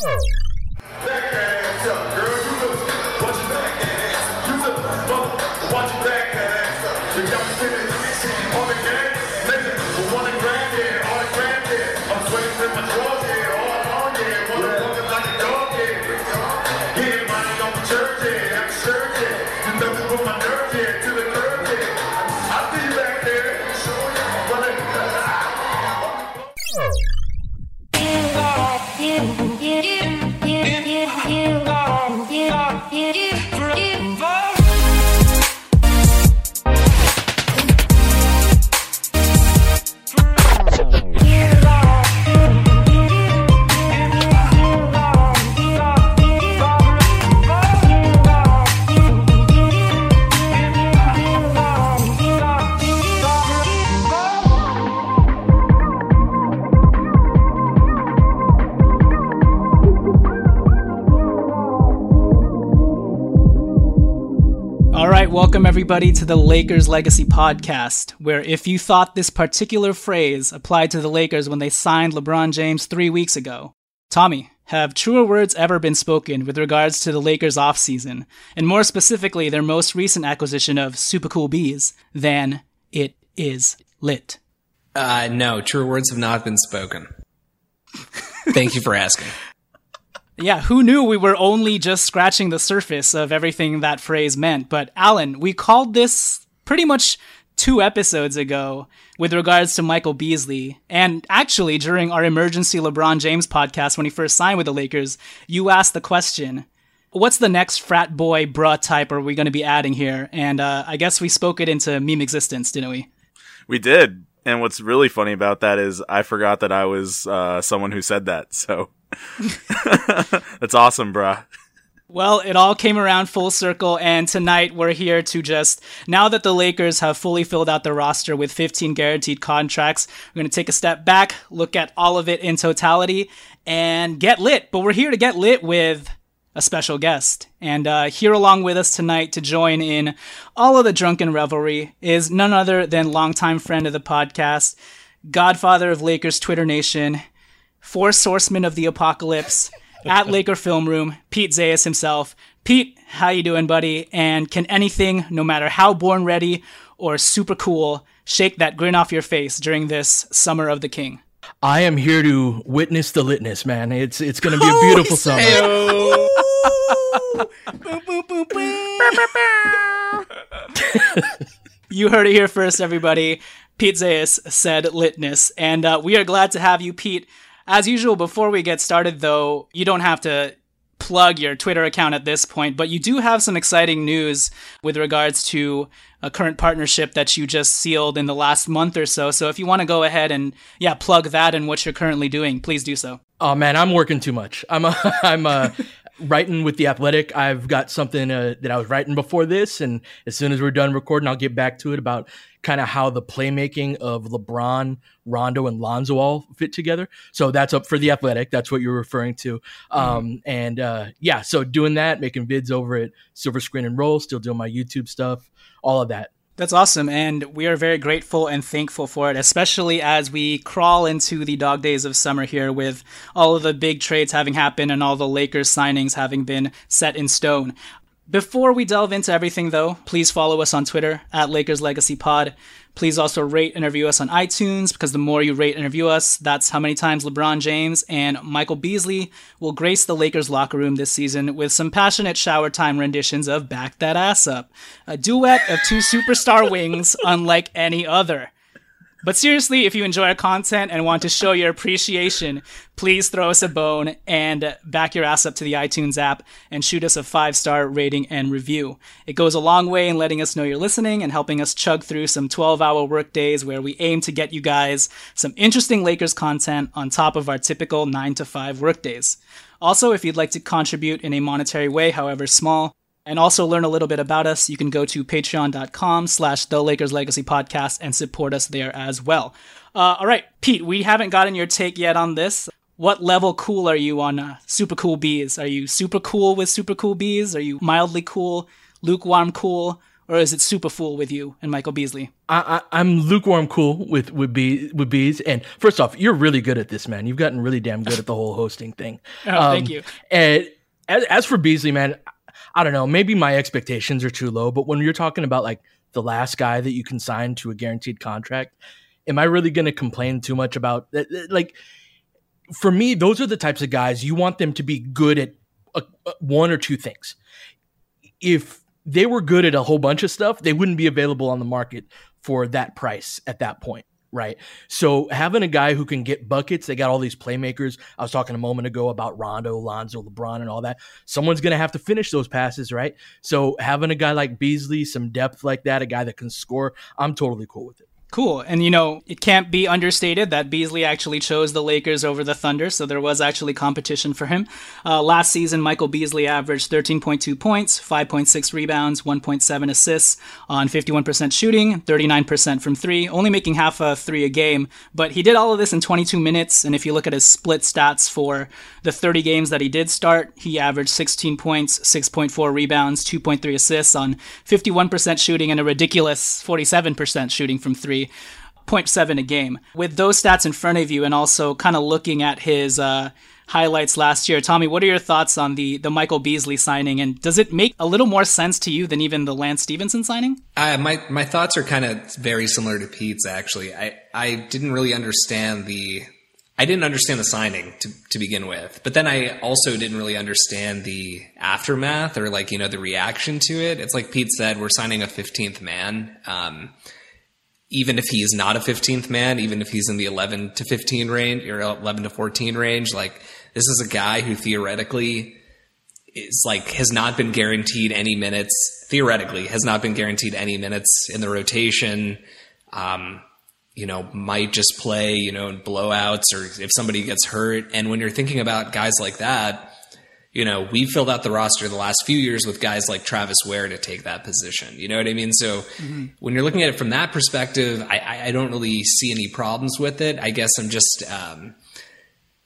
All welcome everybody to the Lakers Legacy Podcast, where if you thought this particular phrase applied to the Lakers when they signed LeBron James three weeks ago, Tommy, have truer words ever been spoken with regards to the Lakers offseason, and more specifically their most recent acquisition of Super Cool Beas, than it is lit? Uh, no, truer words have not been spoken. Thank you for asking. Yeah, who knew we were only just scratching the surface of everything that phrase meant? But Alan, we called this pretty much two episodes ago with regards to Michael Beasley. And actually, during our emergency LeBron James podcast when he first signed with the Lakers, you asked the question, what's the next frat boy bruh type are we going to be adding here? And uh, I guess we spoke it into meme existence, didn't we? We did. And what's really funny about that is I forgot that I was uh, someone who said that. So that's awesome, bruh. Well, it all came around full circle, and tonight we're here to just, now that the Lakers have fully filled out their roster with 15 guaranteed contracts, we're going to take a step back, look at all of it in totality, and get lit. But we're here to get lit with a special guest. And uh, here along with us tonight to join in all of the drunken revelry is none other than longtime friend of the podcast, godfather of Lakers Twitter Nation, force horseman of the apocalypse, at Laker Film Room, Pete Zayas himself. Pete, how you doing, buddy? And can anything, no matter how born ready or super cool, shake that grin off your face during this summer of the king? I am here to witness the litness, man. It's it's going to be a beautiful summer. you heard it here first, everybody. Pete Zayas said litness, and uh, we are glad to have you, Pete. As usual, before we get started, though, you don't have to plug your Twitter account at this point, but you do have some exciting news with regards to a current partnership that you just sealed in the last month or so. So if you want to go ahead and yeah, plug that and what you're currently doing, please do so. Oh man, I'm working too much. I'm uh, I'm uh, writing with the Athletic. I've got something uh, that I was writing before this, and as soon as we're done recording, I'll get back to it about kind of how the playmaking of LeBron, Rondo, and Lonzo all fit together. So that's up for the Athletic. That's what you're referring to. Mm-hmm. Um, and uh, yeah, so doing that, making vids over at Silver Screen and Roll, still doing my YouTube stuff, all of that. That's awesome. And we are very grateful and thankful for it, especially as we crawl into the dog days of summer here with all of the big trades having happened and all the Lakers signings having been set in stone. Before we delve into everything, though, please follow us on Twitter at Lakers Legacy Pod. Please also rate and review us on iTunes because the more you rate and review us, that's how many times LeBron James and Michael Beasley will grace the Lakers locker room this season with some passionate shower time renditions of Back That Ass Up, a duet of two superstar wings unlike any other. But seriously, if you enjoy our content and want to show your appreciation, please throw us a bone and back your ass up to the iTunes app and shoot us a five star rating and review. It goes a long way in letting us know you're listening and helping us chug through some 12 hour work days where we aim to get you guys some interesting Lakers content on top of our typical 9 to 5 work days. Also, if you'd like to contribute in a monetary way, however small, and also learn a little bit about us, you can go to patreon.com slash the Lakers Legacy Podcast and support us there as well. Uh, all right, Pete, we haven't gotten your take yet on this. What level cool are you on uh, Super Cool Beas? Are you super cool with Super Cool Beas? Are you mildly cool, lukewarm cool, or is it super full with you and Michael Beasley? I, am lukewarm cool with with bees with bees. And first off, you're really good at this, man. You've gotten really damn good at the whole hosting thing. oh, um, thank you. And as, as for Beasley, man, I don't know, maybe my expectations are too low, but when you're talking about like the last guy that you can sign to a guaranteed contract, am I really going to complain too much about eh, eh, like for me those are the types of guys you want them to be good at a, a, one or two things. If they were good at a whole bunch of stuff, they wouldn't be available on the market for that price at that point right? So having a guy who can get buckets, they got all these playmakers. I was talking a moment ago about Rondo, Lonzo, LeBron, and all that. Someone's going to have to finish those passes, right? So having a guy like Beasley, some depth like that, a guy that can score, I'm totally cool with it. Cool. And, you know, it can't be understated that Beasley actually chose the Lakers over the Thunder, so there was actually competition for him. Uh, last season, Michael Beasley averaged 13.2 points, 5.6 rebounds, 1.7 assists on 51% shooting, 39% from three, only making half a three a game. But he did all of this in 22 minutes, and if you look at his split stats for the 30 games that he did start, he averaged 16 points, 6.4 rebounds, 2.3 assists on 51% shooting, and a ridiculous 47% shooting from three. 0.7 a game. With those stats in front of you and also kind of looking at his uh, highlights last year, Tommy, what are your thoughts on the, the Michael Beasley signing? And does it make a little more sense to you than even the Lance Stephenson signing? Uh, my, my thoughts are kind of very similar to Pete's, actually. I, I didn't really understand the. I didn't understand the signing to, to begin with, but then I also didn't really understand the aftermath or like, you know, the reaction to it. It's like Pete said, we're signing a 15th man. Um, even if he's not a 15th man, even if he's in the 11 to 15 range or 11 to 14 range, like this is a guy who theoretically is like has not been guaranteed any minutes. Theoretically, has not been guaranteed any minutes in the rotation. Um, you know, might just play, you know, in blowouts or if somebody gets hurt. And when you're thinking about guys like that, you know, we filled out the roster the last few years with guys like Travis Wear to take that position. You know what I mean? So mm-hmm. when you're looking at it from that perspective, I, I, don't really see any problems with it. I guess I'm just, um,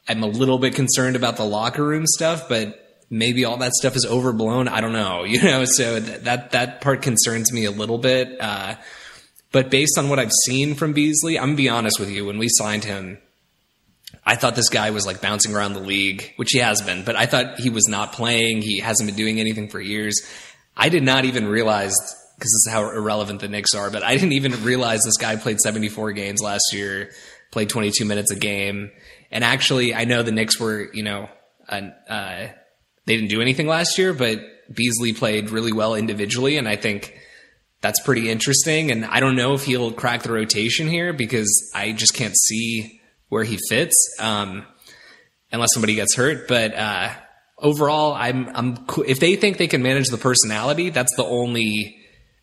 I'm a little bit concerned about the locker room stuff, but maybe all that stuff is overblown. I don't know, you know, so that, that, that part concerns me a little bit. Uh, but based on what I've seen from Beasley, I'm gonna be honest with you. When we signed him, I thought this guy was like bouncing around the league, which he has been, but I thought he was not playing. He hasn't been doing anything for years. I did not even realize because this is how irrelevant the Knicks are, but I didn't even realize this guy played 74 games last year, played 22 minutes a game. And actually, I know the Knicks were, you know, uh, they didn't do anything last year, but Beasley played really well individually. And I think that's pretty interesting. And I don't know if he'll crack the rotation here because I just can't see where he fits. Um, unless somebody gets hurt. But uh, overall, I'm I'm if they think they can manage the personality, that's the only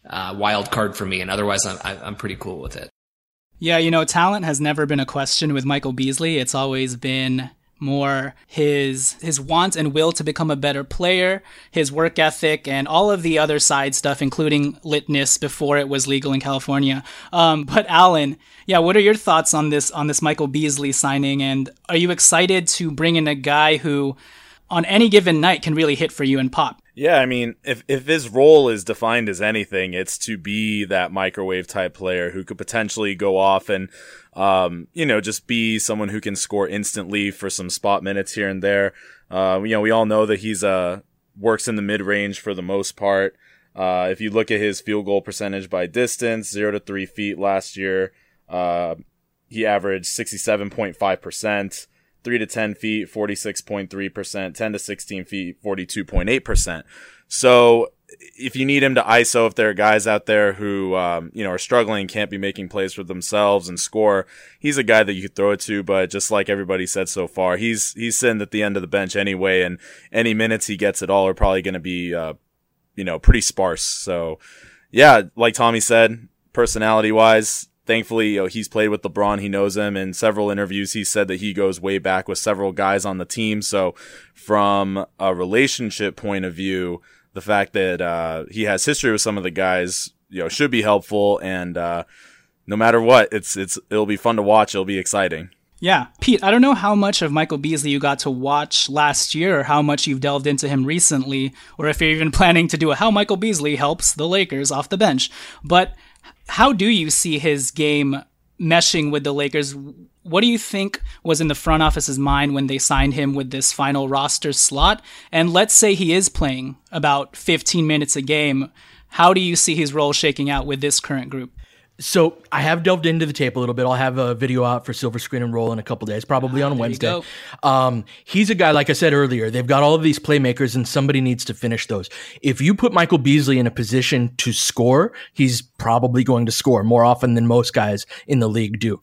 uh, wild card for me. And otherwise, I'm I'm pretty cool with it. Yeah, you know, talent has never been a question with Michael Beasley. It's always been more his his want and will to become a better player, his work ethic, and all of the other side stuff, including litness before it was legal in California. Um, but Alan, yeah, what are your thoughts on this on this Michael Beasley signing? And are you excited to bring in a guy who, on any given night, can really hit for you and pop? Yeah, I mean, if if his role is defined as anything, it's to be that microwave type player who could potentially go off and, um, you know, just be someone who can score instantly for some spot minutes here and there. Uh, you know, we all know that he's uh works in the mid range for the most part. Uh, if you look at his field goal percentage by distance, zero to three feet last year, uh, he averaged sixty seven point five percent. 3 to 10 feet, 46.3%, 10 to 16 feet, 42.8%. So if you need him to ISO, if there are guys out there who um, you know are struggling, can't be making plays for themselves and score, he's a guy that you could throw it to. But just like everybody said so far, he's he's sitting at the end of the bench anyway, and any minutes he gets at all are probably going to be uh, you know pretty sparse. So yeah, like Tommy said, personality wise, thankfully, you know, he's played with LeBron. He knows him. In several interviews, he said that he goes way back with several guys on the team. So from a relationship point of view, the fact that uh, he has history with some of the guys, you know, should be helpful. And uh, no matter what, it's it's it'll be fun to watch. It'll be exciting. Yeah, Pete, I don't know how much of Michael Beasley you got to watch last year, or how much you've delved into him recently, or if you're even planning to do a how Michael Beasley helps the Lakers off the bench. But how do you see his game meshing with the Lakers? What do you think was in the front office's mind when they signed him with this final roster slot? And let's say he is playing about 15 minutes a game. How do you see his role shaking out with this current group? So I have delved into the tape a little bit. I'll have a video out for Silver Screen and Roll in a couple days, probably ah, on Wednesday. Um, he's a guy, like I said earlier, they've got all of these playmakers, and somebody needs to finish those. If you put Michael Beasley in a position to score, he's probably going to score more often than most guys in the league do.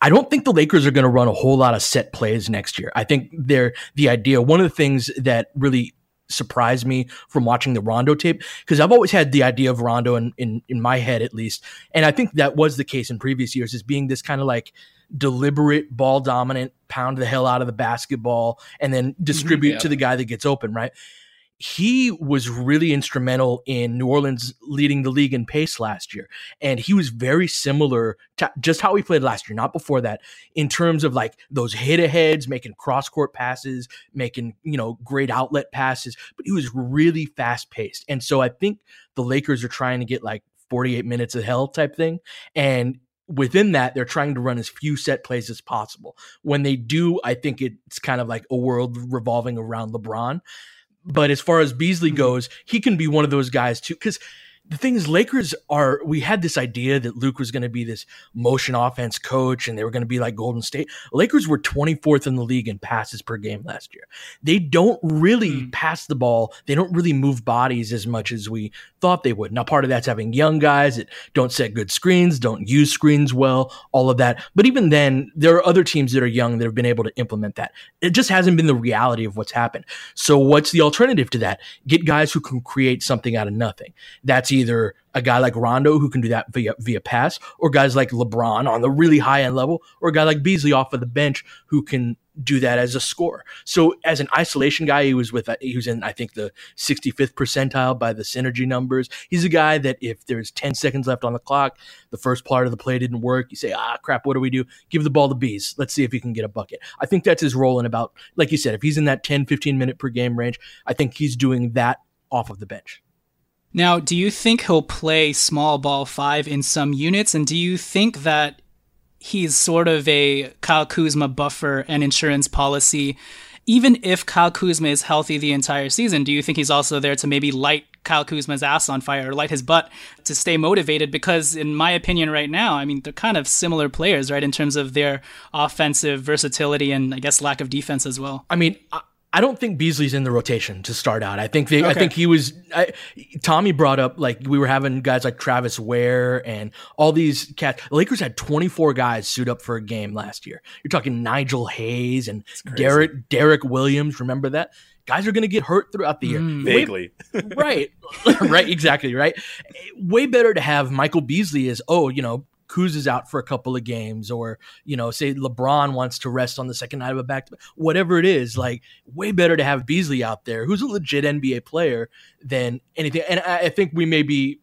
I don't think the Lakers are going to run a whole lot of set plays next year. I think they're the idea. One of the things that really surprised me from watching the Rondo tape because I've always had the idea of Rondo in, in in my head at least, and I think that was the case in previous years as being this kind of like deliberate ball dominant, pound the hell out of the basketball, and then distribute mm-hmm, yeah. to the guy that gets open, right? He was really instrumental in New Orleans leading the league in pace last year. And he was very similar to just how he played last year, not before that, in terms of like those hit aheads, making cross court passes, making, you know, great outlet passes, but he was really fast paced. And so I think the Lakers are trying to get like 48 minutes of hell type thing. And within that, they're trying to run as few set plays as possible. When they do, I think it's kind of like a world revolving around LeBron. But as far as Beasley mm-hmm. goes, he can be one of those guys too. Because the thing is, Lakers are. We had this idea that Luke was going to be this motion offense coach, and they were going to be like Golden State. Lakers were 24th in the league in passes per game last year. They don't really mm. pass the ball. They don't really move bodies as much as we thought they would. Now, part of that's having young guys that don't set good screens, don't use screens well, all of that. But even then, there are other teams that are young that have been able to implement that. It just hasn't been the reality of what's happened. So, what's the alternative to that? Get guys who can create something out of nothing. That's either a guy like Rondo who can do that via via pass, or guys like LeBron on the really high end level, or a guy like Beasley off of the bench who can do that as a score. So as an isolation guy, he was with he was in I think the 65th percentile by the synergy numbers. He's a guy that if there's 10 seconds left on the clock, the first part of the play didn't work, you say, "Ah, crap, what do we do? Give the ball to Beas. Let's see if he can get a bucket." I think that's his role in about like you said, if he's in that 10 15 minute per game range, I think he's doing that off of the bench. Now, do you think he'll play small ball five in some units? And do you think that he's sort of a Kyle Kuzma buffer and insurance policy? Even if Kyle Kuzma is healthy the entire season, do you think he's also there to maybe light Kyle Kuzma's ass on fire or light his butt to stay motivated? Because, in my opinion, right now, I mean, they're kind of similar players, right, in terms of their offensive versatility and I guess lack of defense as well. I mean, I don't think Beasley's in the rotation to start out. I think they, okay. I think he was. I, Tommy brought up like we were having guys like Travis Wear and all these cats. Lakers had 24 guys suit up for a game last year. You're talking Nigel Hayes and Derrick Derrick Williams. Remember that? Guys are going to get hurt throughout the year. Mm. Vaguely, right? right, exactly. Right. Way better to have Michael Beasley as oh, you know, Kuz is out for a couple of games, or you know, say LeBron wants to rest on the second night of a back, whatever it is, like way better to have Beasley out there, who's a legit NBA player, than anything. And I, I think we may be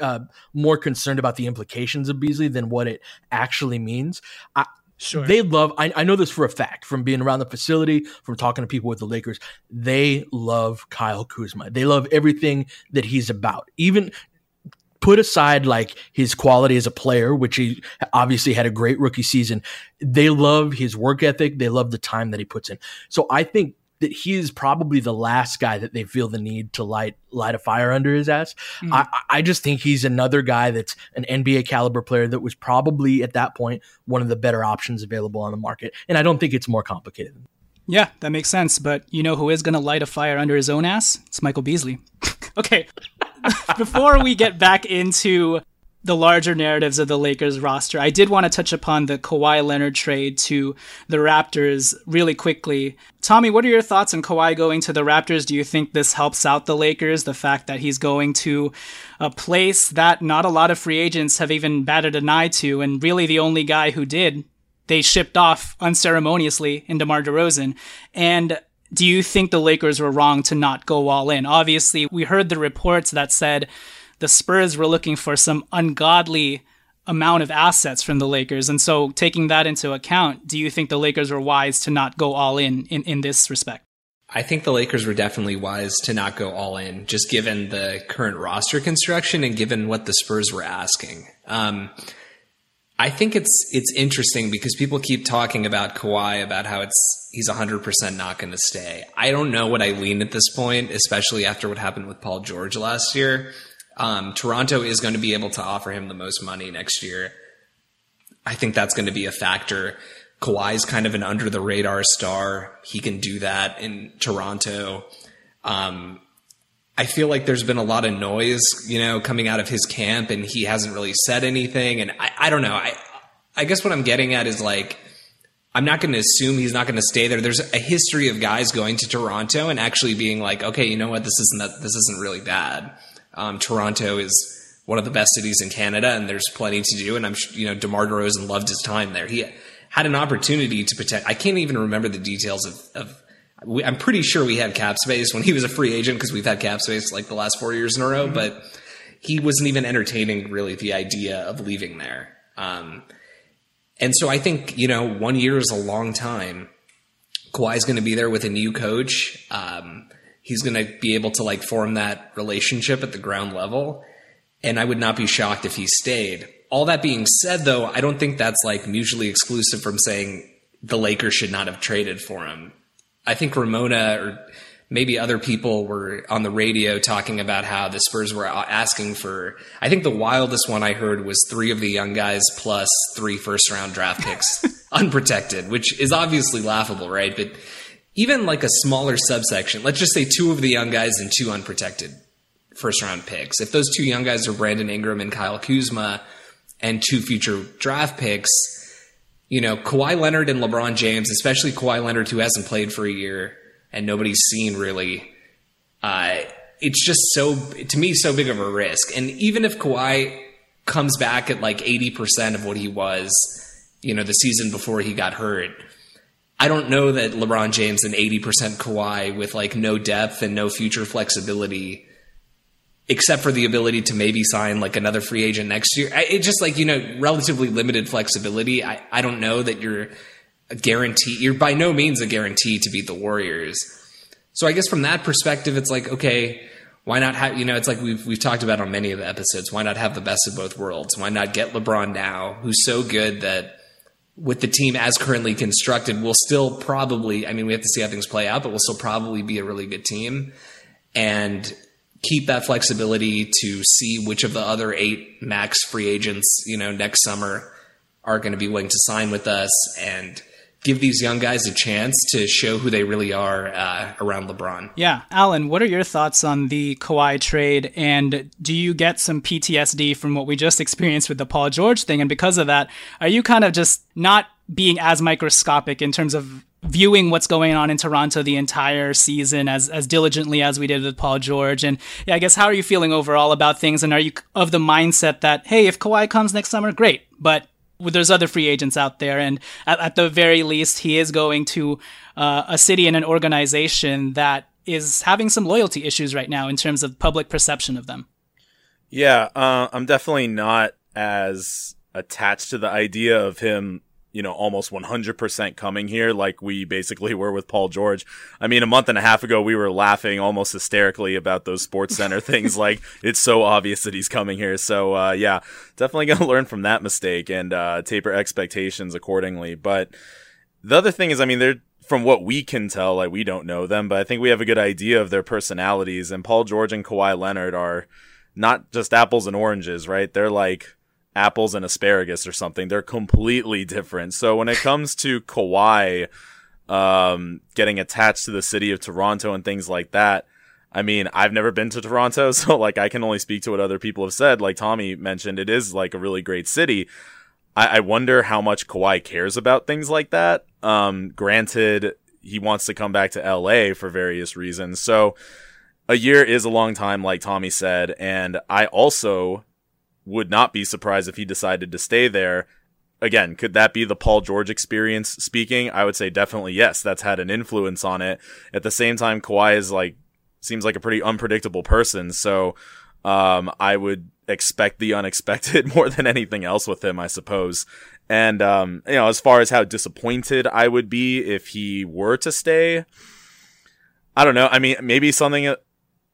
uh, more concerned about the implications of Beasley than what it actually means. I, Sure. They love, I, I, know this for a fact from being around the facility, from talking to people with the Lakers. They love Kyle Kuzma. They love everything that he's about. Even put aside like his quality as a player, which he obviously had a great rookie season. They love his work ethic. They love the time that he puts in. So I think that he is probably the last guy that they feel the need to light light a fire under his ass. Mm. I, I just think he's another guy that's an NBA caliber player that was probably at that point one of the better options available on the market. And I don't think it's more complicated. Yeah, that makes sense. But you know who is going to light a fire under his own ass? It's Michael Beasley. okay, before we get back into the larger narratives of the Lakers roster, I did want to touch upon the Kawhi Leonard trade to the Raptors really quickly. Tommy, what are your thoughts on Kawhi going to the Raptors? Do you think this helps out the Lakers? The fact that he's going to a place that not a lot of free agents have even batted an eye to, and really the only guy who did, they shipped off unceremoniously in DeMar DeRozan. And do you think the Lakers were wrong to not go all in? Obviously, we heard the reports that said the Spurs were looking for some ungodly amount of assets from the Lakers. And so, taking that into account, do you think the Lakers were wise to not go all in in, in this respect? I think the Lakers were definitely wise to not go all in, just given the current roster construction and given what the Spurs were asking. Um, I think it's it's interesting because people keep talking about Kawhi about how it's he's 100% not going to stay. I don't know what I lean at this point, especially after what happened with Paul George last year. Um, Toronto is going to be able to offer him the most money next year. I think that's going to be a factor. Kawhi's kind of an under the radar star. He can do that in Toronto. Um, I feel like there's been a lot of noise, you know, coming out of his camp, and he hasn't really said anything. And I, I don't know. I, I guess what I'm getting at is like, I'm not going to assume he's not going to stay there. There's a history of guys going to Toronto and actually being like, okay, you know what, this isn't this isn't really bad. Um, Toronto is one of the best cities in Canada, and there's plenty to do. And I'm, you know, Demar Derozan loved his time there. He had an opportunity to protect. I can't even remember the details of, of we, I'm pretty sure we had cap space when he was a free agent because we've had cap space like the last four years in a row, mm-hmm. but he wasn't even entertaining really the idea of leaving there. Um, and so I think, you know, one year is a long time. Kawhi's going to be there with a new coach. Um, he's going to be able to like form that relationship at the ground level. And I would not be shocked if he stayed. All that being said, though, I don't think that's like mutually exclusive from saying the Lakers should not have traded for him. I think Ramona or maybe other people were on the radio talking about how the Spurs were asking for. I think the wildest one I heard was three of the young guys plus three first round draft picks unprotected, which is obviously laughable, right? But even like a smaller subsection, let's just say two of the young guys and two unprotected first round picks. If those two young guys are Brandon Ingram and Kyle Kuzma and two future draft picks, you know, Kawhi Leonard and LeBron James, especially Kawhi Leonard, who hasn't played for a year and nobody's seen really. Uh, it's just so, to me, so big of a risk. And even if Kawhi comes back at like 80% of what he was, you know, the season before he got hurt, I don't know that LeBron James and 80% Kawhi with like no depth and no future flexibility except for the ability to maybe sign like another free agent next year. It just like, you know, relatively limited flexibility. I, I don't know that you're a guarantee. You're by no means a guarantee to beat the Warriors. So I guess from that perspective, it's like, okay, why not have, you know, it's like we've, we've talked about on many of the episodes. Why not have the best of both worlds? Why not get LeBron now, who's so good that with the team as currently constructed, we'll still probably, I mean, we have to see how things play out, but we'll still probably be a really good team. And keep that flexibility to see which of the other eight max free agents, you know, next summer are going to be willing to sign with us and give these young guys a chance to show who they really are uh, around LeBron. Yeah, Alan, what are your thoughts on the Kawhi trade, and do you get some PTSD from what we just experienced with the Paul George thing? And because of that, are you kind of just not being as microscopic in terms of viewing what's going on in Toronto the entire season as as diligently as we did with Paul George. And yeah, I guess how are you feeling overall about things? And are you of the mindset that hey, if Kawhi comes next summer, great, but there's other free agents out there, and at, at the very least, he is going to uh, a city and an organization that is having some loyalty issues right now in terms of public perception of them. Yeah, uh, I'm definitely not as attached to the idea of him you know, almost 100% coming here, like we basically were with Paul George. I mean, a month and a half ago, we were laughing almost hysterically about those Sports Center things. Like, it's so obvious that he's coming here. So, uh, yeah, definitely going to learn from that mistake and, uh, taper expectations accordingly. But the other thing is, I mean, they're, from what we can tell, like, we don't know them, but I think we have a good idea of their personalities. And Paul George and Kawhi Leonard are not just apples and oranges, right? They're like, apples and asparagus or something. They're completely different. So when it comes to Kawhi um, getting attached to the city of Toronto and things like that, I mean, I've never been to Toronto, so like I can only speak to what other people have said. Like Tommy mentioned, it is like a really great city. I, I wonder how much Kawhi cares about things like that. Um, granted, he wants to come back to LA for various reasons. So a year is a long time, like Tommy said. And I also would not be surprised if he decided to stay there. Again, could that be the Paul George experience speaking? I would say definitely yes. That's had an influence on it. At the same time, Kawhi is like seems like a pretty unpredictable person, so um, I would expect the unexpected more than anything else with him, I suppose. And um, you know, as far as how disappointed I would be if he were to stay, I don't know. I mean, maybe something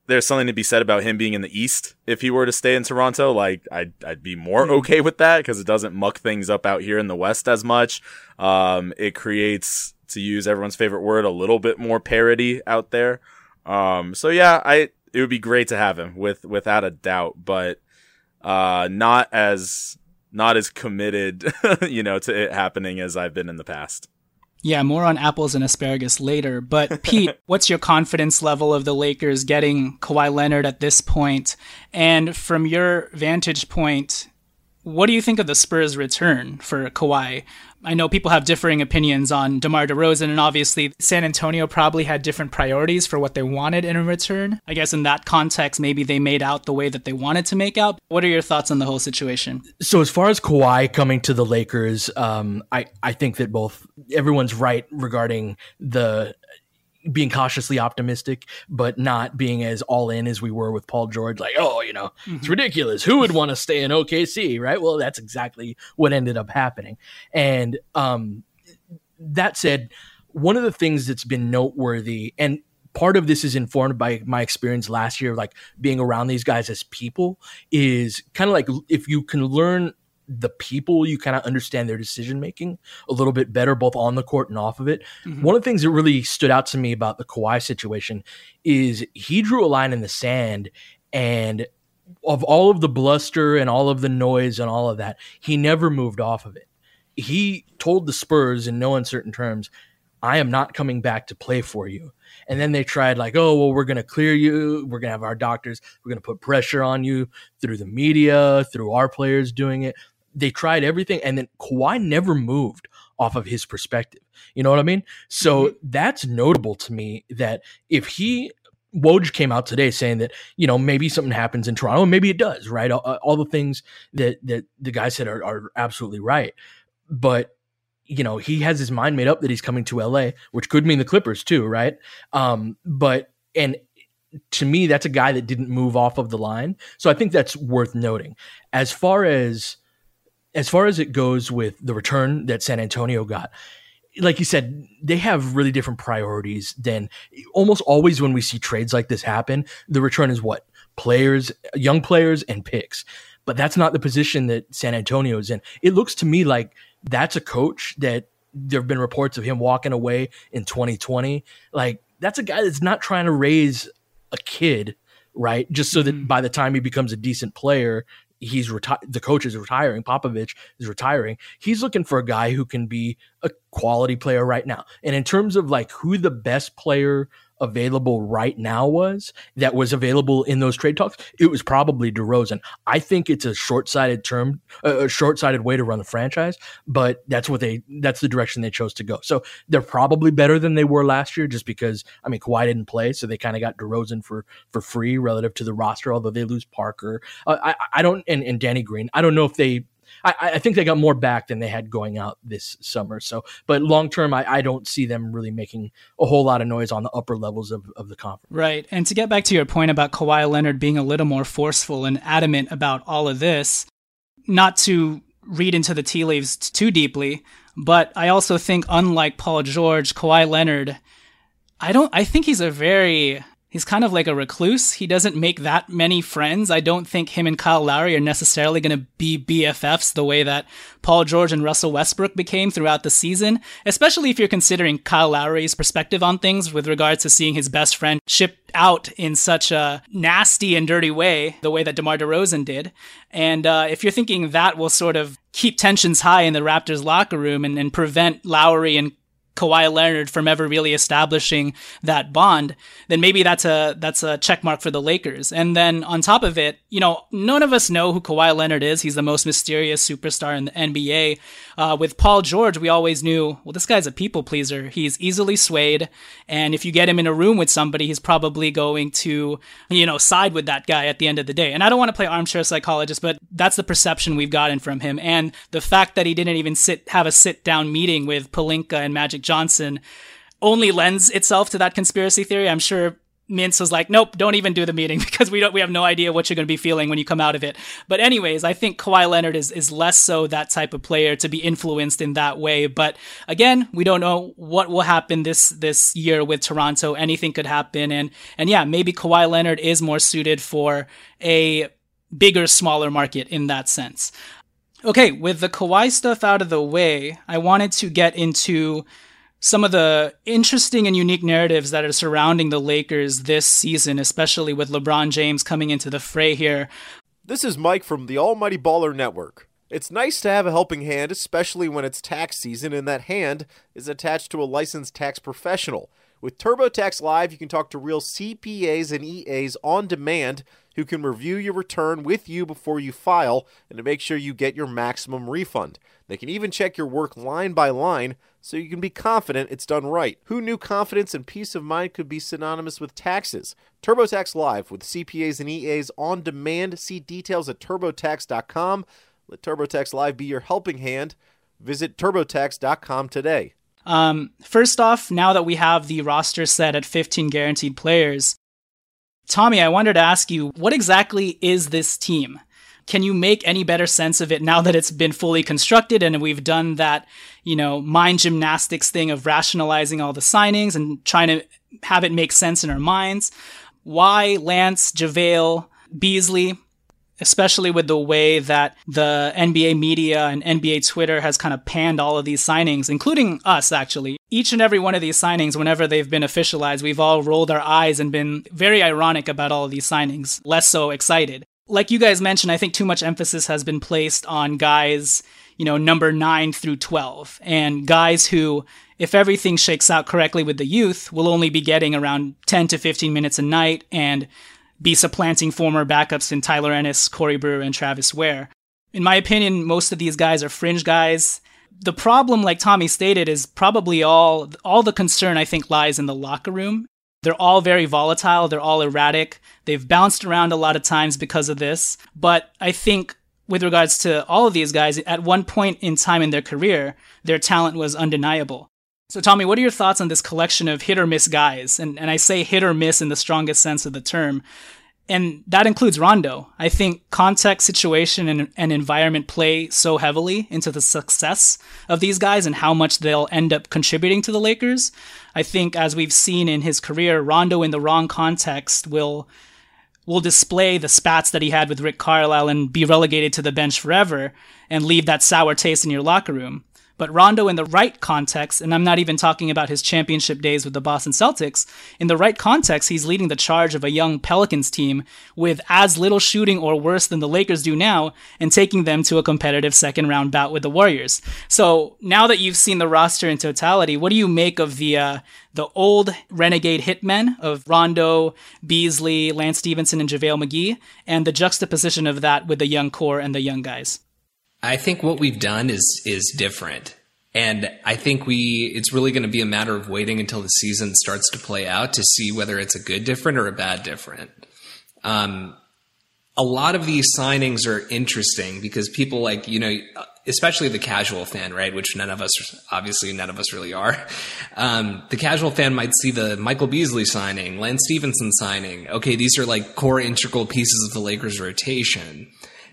there's something to be said about him being in the East. If he were to stay in Toronto, like I'd I'd be more hmm. okay with that because it doesn't muck things up out here in the West as much. Um, it creates, to use everyone's favorite word, a little bit more parity out there. Um, so yeah, I it would be great to have him with without a doubt, but uh, not as not as committed, you know, to it happening as I've been in the past. Yeah, more on apples and asparagus later. But Pete, what's your confidence level of the Lakers getting Kawhi Leonard at this point? And from your vantage point, what do you think of the Spurs' return for Kawhi? I know people have differing opinions on DeMar DeRozan, and obviously San Antonio probably had different priorities for what they wanted in return. I guess in that context, maybe they made out the way that they wanted to make out. What are your thoughts on the whole situation? So as far as Kawhi coming to the Lakers, um, I I think that both everyone's right regarding the being cautiously optimistic, but not being as all in as we were with Paul George. Like, oh, you know, mm-hmm. it's ridiculous. Who would want to stay in OKC, right? Well, that's exactly what ended up happening. And um, that said, one of the things that's been noteworthy, and part of this is informed by my experience last year, like being around these guys as people, is kind of like if you can learn the people, you kind of understand their decision making a little bit better, both on the court and off of it. Mm-hmm. One of the things that really stood out to me about the Kawhi situation is he drew a line in the sand, and of all of the bluster and all of the noise and all of that, he never moved off of it. He told the Spurs in no uncertain terms, I am not coming back to play for you. And then they tried, like, oh, well, we're going to clear you. We're going to have our doctors. We're going to put pressure on you through the media, through our players doing it they tried everything, and then Kawhi never moved off of his perspective. You know what I mean? So mm-hmm. that's notable to me that if he Woj came out today saying that you know maybe something happens in Toronto, and maybe it does, right? All, all the things that that the guy said are, are absolutely right, but you know he has his mind made up that he's coming to LA, which could mean the Clippers too, right? Um, but and to me, that's a guy that didn't move off of the line, so I think that's worth noting. As far as as far as it goes with the return that San Antonio got, like you said, they have really different priorities than almost always when we see trades like this happen. The return is what? Players, young players, and picks. But that's not the position that San Antonio is in. It looks to me like that's a coach that there have been reports of him walking away in 2020. Like, that's a guy that's not trying to raise a kid, right? Just so that mm-hmm. by the time he becomes a decent player, he's retired. The coach is retiring. Popovich is retiring. He's looking for a guy who can be a quality player right now. And in terms of like who the best player available right now was that was available in those trade talks, it was probably DeRozan. I think it's a short-sighted term, a short-sighted way to run the franchise, but that's what they that's the direction they chose to go. So they're probably better than they were last year, just because I mean Kawhi didn't play, so they kind of got DeRozan for for free relative to the roster. Although they lose Parker, uh, I I don't and, and Danny Green. I don't know if they I, I, think they got more back than they had going out this summer. So, but long term, I, I don't see them really making a whole lot of noise on the upper levels of, of the conference. Right. And to get back to your point about Kawhi Leonard being a little more forceful and adamant about all of this, not to read into the tea leaves too deeply, but I also think, unlike Paul George, Kawhi Leonard, I don't, I think he's a very he's kind of like a recluse. He doesn't make that many friends. I don't think him and Kyle Lowry are necessarily going to be BFFs the way that Paul George and Russell Westbrook became throughout the season, especially if you're considering Kyle Lowry's perspective on things with regards to seeing his best friend shipped out in such a nasty and dirty way, the way that DeMar DeRozan did. And uh, if you're thinking that will sort of keep tensions high in the Raptors locker room and, and prevent Lowry and Kawhi Leonard from ever really establishing that bond, then maybe that's a that's a check mark for the Lakers. And then on top of it, you know, none of us know who Kawhi Leonard is. He's the most mysterious superstar in the NBA. Uh, with Paul George, we always knew, well, this guy's a people pleaser. He's easily swayed, and if you get him in a room with somebody, he's probably going to, you know, side with that guy at the end of the day. And I don't want to play armchair psychologist, but that's the perception we've gotten from him. And the fact that he didn't even sit have a sit down meeting with Pelinka and Magic Johnson only lends itself to that conspiracy theory. I'm sure Mintz was like, nope, don't even do the meeting because we don't we have no idea what you're going to be feeling when you come out of it. But anyways, I think Kawhi Leonard is is less so that type of player to be influenced in that way. But again, we don't know what will happen this this year with Toronto. Anything could happen, and and yeah, maybe Kawhi Leonard is more suited for a bigger, smaller market in that sense. Okay, with the Kawhi stuff out of the way, I wanted to get into some of the interesting and unique narratives that are surrounding the Lakers this season, especially with LeBron James coming into the fray here. This is Mike from the Almighty Baller Network. It's nice to have a helping hand, especially when it's tax season and that hand is attached to a licensed tax professional. With TurboTax Live, you can talk to real CPAs and EAs on demand who can review your return with you before you file and to make sure you get your maximum refund. They can even check your work line by line so you can be confident it's done right. Who knew confidence and peace of mind could be synonymous with taxes? TurboTax Live with CPAs and EAs on demand. See details at turbotax.com. Let TurboTax Live be your helping hand. Visit turbotax.com today. Um, first off, now that we have the roster set at 15 guaranteed players, Tommy, I wanted to ask you, what exactly is this team? Can you make any better sense of it now that it's been fully constructed and we've done that, you know, mind gymnastics thing of rationalizing all the signings and trying to have it make sense in our minds? Why Lance, JaVale, Beasley, especially with the way that the NBA media and NBA Twitter has kind of panned all of these signings, including us actually. Each and every one of these signings, whenever they've been officialized, we've all rolled our eyes and been very ironic about all of these signings, less so excited. Like you guys mentioned, I think too much emphasis has been placed on guys, you know, number 9 through 12, and guys who if everything shakes out correctly with the youth, will only be getting around 10 to 15 minutes a night and be supplanting former backups in Tyler Ennis, Corey Brewer, and Travis Wear. In my opinion, most of these guys are fringe guys. The problem, like Tommy stated, is probably all all the concern I think lies in the locker room. They're all very volatile, they're all erratic. They've bounced around a lot of times because of this. But I think with regards to all of these guys, at one point in time in their career, their talent was undeniable. So, Tommy, what are your thoughts on this collection of hit or miss guys? And, and I say hit or miss in the strongest sense of the term. And that includes Rondo. I think context, situation, and, and environment play so heavily into the success of these guys and how much they'll end up contributing to the Lakers. I think, as we've seen in his career, Rondo in the wrong context will will display the spats that he had with Rick Carlisle and be relegated to the bench forever and leave that sour taste in your locker room. But Rondo, in the right context, and I'm not even talking about his championship days with the Boston Celtics, in the right context, he's leading the charge of a young Pelicans team with as little shooting or worse than the Lakers do now, and taking them to a competitive second round bout with the Warriors. So now that you've seen the roster in totality, what do you make of the uh, the old renegade hitmen of Rondo, Beasley, Lance Stephenson, and JaVale McGee, and the juxtaposition of that with the young core and the young guys? I think what we've done is is different. And I think we it's really going to be a matter of waiting until the season starts to play out to see whether it's a good different or a bad different. Um, a lot of these signings are interesting because people like, you know, especially the casual fan, right? Which none of us, obviously none of us really are. Um, the casual fan might see the Michael Beasley signing, Lance Stephenson signing. Okay, these are like core integral pieces of the Lakers rotation.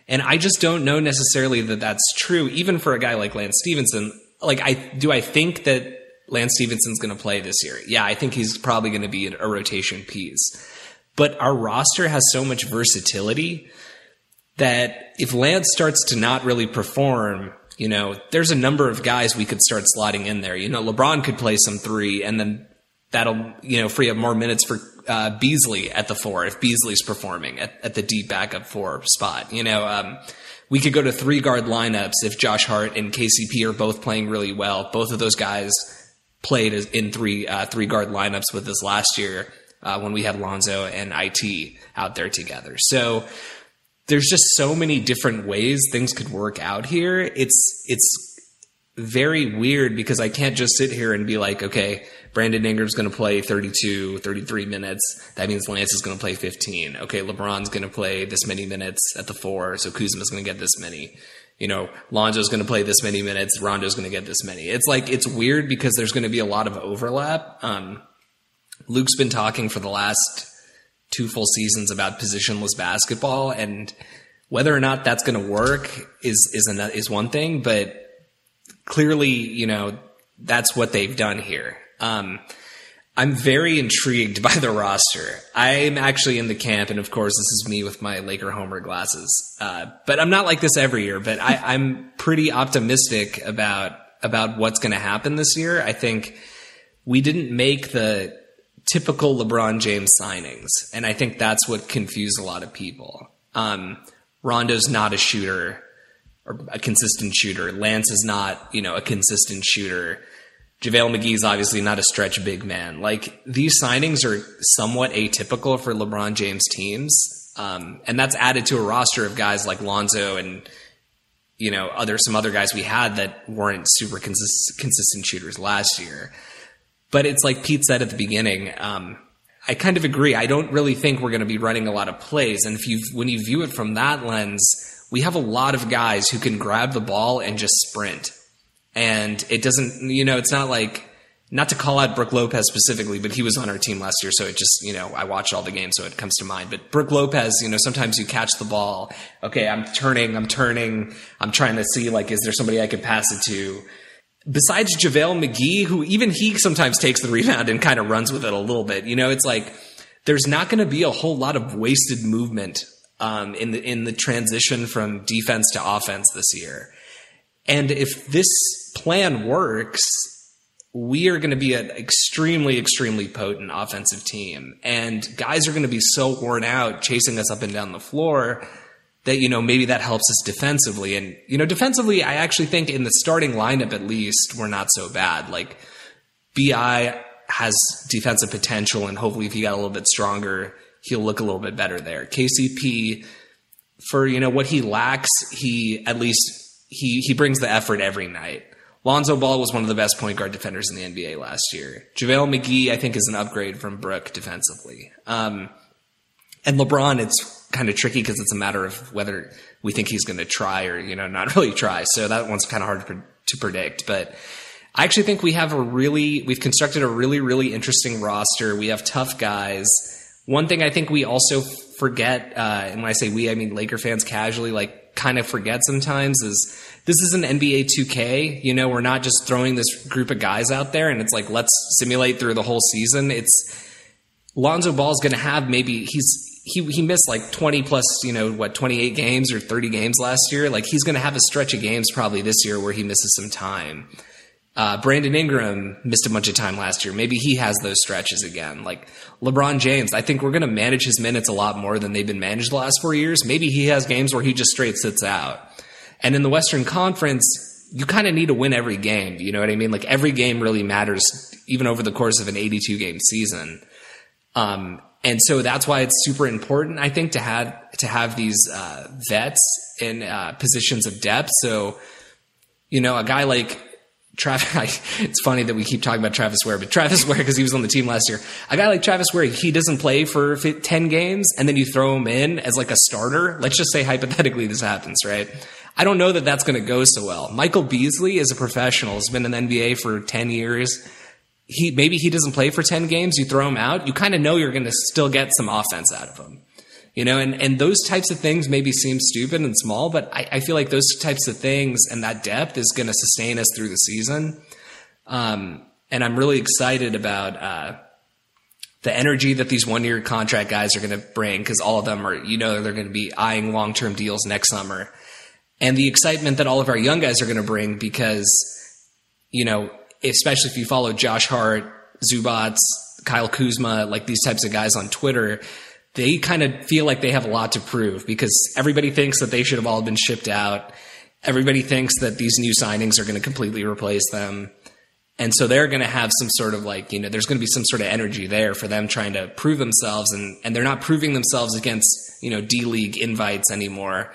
And I just don't know necessarily that that's true, even for a guy like Lance Stephenson. Like, I, do I think that Lance Stephenson's going to play this year? Yeah, I think he's probably going to be a rotation piece. But our roster has so much versatility that if Lance starts to not really perform, you know, there's a number of guys we could start slotting in there. You know, LeBron could play some three and then that'll, you know, free up more minutes for uh, Beasley at the four if Beasley's performing at, at the deep backup four spot. You know, um, we could go to three guard lineups if Josh Hart and KCP are both playing really well. Both of those guys played in three uh, three guard lineups with us last year uh, when we had Lonzo and IT out there together. So there's just so many different ways things could work out here. It's it's very weird because I can't just sit here and be like, okay, Brandon Ingram's going to play 32, 33 minutes. That means Lance is going to play 15. Okay, LeBron's going to play this many minutes at the four, so Kuzma's going to get this many. You know, Lonzo's going to play this many minutes. Rondo's going to get this many. It's like it's weird because there's going to be a lot of overlap. Um, Luke's been talking for the last two full seasons about positionless basketball and whether or not that's going to work is is an, is one thing, but clearly, you know, that's what they've done here. Um, I'm very intrigued by the roster. I'm actually in the camp, and of course, this is me with my Laker Homer glasses. Uh, but I'm not like this every year. But I, I'm pretty optimistic about about what's going to happen this year. I think we didn't make the typical LeBron James signings. And I think that's what confused a lot of people. Um, Rondo's not a shooter or a consistent shooter. Lance is not, you know, a consistent shooter. JaVale McGee's obviously not a stretch big man. Like these signings are somewhat atypical for LeBron James teams. Um, and that's added to a roster of guys like Lonzo and, you know, other, some other guys we had that weren't super consist- consistent shooters last year. But it's like Pete said at the beginning. Um, I kind of agree. I don't really think we're going to be running a lot of plays. And if you, when you view it from that lens, we have a lot of guys who can grab the ball and just sprint. And it doesn't, you know, it's not like, not to call out Brook Lopez specifically, but he was on our team last year, so it just, you know, I watched all the games, so it comes to mind. But Brook Lopez, you know, sometimes you catch the ball. Okay, I'm turning, I'm turning, I'm trying to see, like, is there somebody I could pass it to? besides JaVale McGee, who even he sometimes takes the rebound and kind of runs with it a little bit, you know, it's like there's not going to be a whole lot of wasted movement um, in the in the transition from defense to offense this year. And if this plan works, we are going to be an extremely, extremely potent offensive team. And guys are going to be so worn out chasing us up and down the floor that you know maybe that helps us defensively. And you know defensively i actually think in the starting lineup at least we're not so bad. Like B.I. has defensive potential and hopefully if he got a little bit stronger he'll look a little bit better there. Kcp for you know what he lacks he at least he he brings the effort every night Lonzo Ball was one of the best point guard defenders in the NBA last year. JaVale McGee, I think, is an upgrade from Brook defensively. Um, and LeBron, it's kind of tricky because it's a matter of whether we think he's going to try or you know not really try. So that one's kind of hard to, to predict, but. I actually think we have a really we've constructed a really really interesting roster. We have tough guys. One thing I think we also forget, uh, and when I say we, I mean Laker fans casually, like kind of forget sometimes, is this is an NBA 2K. You know, we're not just throwing this group of guys out there and it's like let's simulate through the whole season. It's Lonzo Ball is going to have maybe he's he he missed like 20 plus, you know, what 28 games or 30 games last year. Like he's going to have a stretch of games probably this year where he misses some time. Uh, Brandon Ingram missed a bunch of time last year. Maybe he has those stretches again. Like LeBron James, I think we're going to manage his minutes a lot more than they've been managed the last four years. Maybe he has games where he just straight sits out. And in the Western Conference, you kind of need to win every game. You know what I mean? Like every game really matters, even over the course of an 82 game season. Um, and so that's why it's super important, I think, to have to have these uh, vets in uh, positions of depth. So, you know, a guy like Travis, it's funny that we keep talking about Travis Wear, but Travis Wear, because he was on the team last year, a guy like Travis Wear, he doesn't play for 10 games and then you throw him in as like a starter. Let's just say hypothetically this happens, right? I don't know that that's going to go so well. Michael Beasley is a professional, He's been in the NBA for 10 years he maybe he doesn't play for 10 games, you throw him out, you kind of know you're going to still get some offense out of him. You know, and, and those types of things maybe seem stupid and small, but I, I feel like those types of things and that depth is going to sustain us through the season. Um, and I'm really excited about uh, the energy that these one year contract guys are going to bring because all of them are, you know, they're going to be eyeing long term deals next summer. And the excitement that all of our young guys are going to bring because, you know, especially if you follow Josh Hart, Zubac, Kyle Kuzma, like these types of guys on Twitter, they kind of feel like they have a lot to prove because everybody thinks that they should have all been shipped out. Everybody thinks that these new signings are going to completely replace them. And so they're going to have some sort of like, you know, there's going to be some sort of energy there for them trying to prove themselves. And, and they're not proving themselves against, you know, D League invites anymore.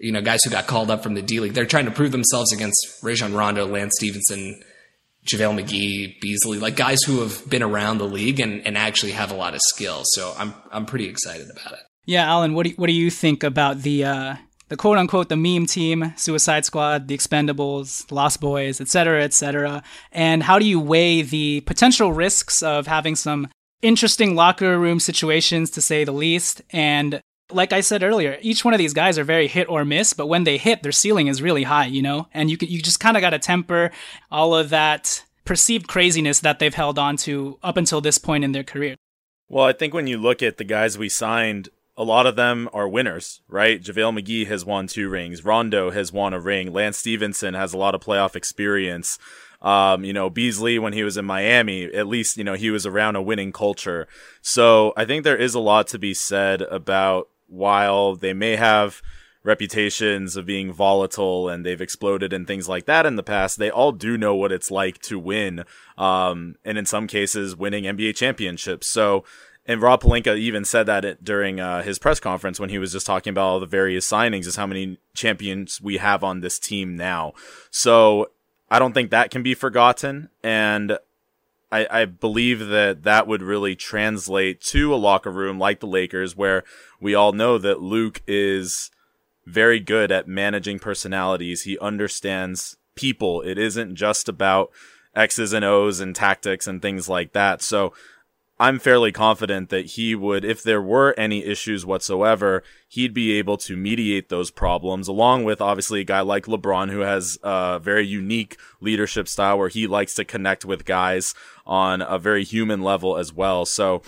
You know, guys who got called up from the D League. They're trying to prove themselves against Rajon Rondo, Lance Stephenson, JaVale McGee, Beasley, like guys who have been around the league and, and actually have a lot of skill. So I'm I'm pretty excited about it. Yeah, Alan, what do you, what do you think about the uh, the quote unquote the meme team, Suicide Squad, the Expendables, Lost Boys, et cetera, et cetera? And how do you weigh the potential risks of having some interesting locker room situations, to say the least, and like I said earlier, each one of these guys are very hit or miss, but when they hit, their ceiling is really high, you know? And you you just kind of got to temper all of that perceived craziness that they've held on to up until this point in their career. Well, I think when you look at the guys we signed, a lot of them are winners, right? JaVale McGee has won two rings. Rondo has won a ring. Lance Stephenson has a lot of playoff experience. Um, you know, Beasley, when he was in Miami, at least, you know, he was around a winning culture. So I think there is a lot to be said about while they may have reputations of being volatile and they've exploded and things like that in the past, they all do know what it's like to win. Um, and in some cases, winning NBA championships. So, and Rob Pelinka even said that during uh, his press conference when he was just talking about all the various signings is how many champions we have on this team now. So I don't think that can be forgotten. And I, I believe that that would really translate to a locker room like the Lakers, where we all know that Luke is very good at managing personalities. He understands people. It isn't just about X's and O's and tactics and things like that. So I'm fairly confident that he would, if there were any issues whatsoever, he'd be able to mediate those problems, along with obviously a guy like LeBron who has a very unique leadership style where he likes to connect with guys on a very human level as well. So,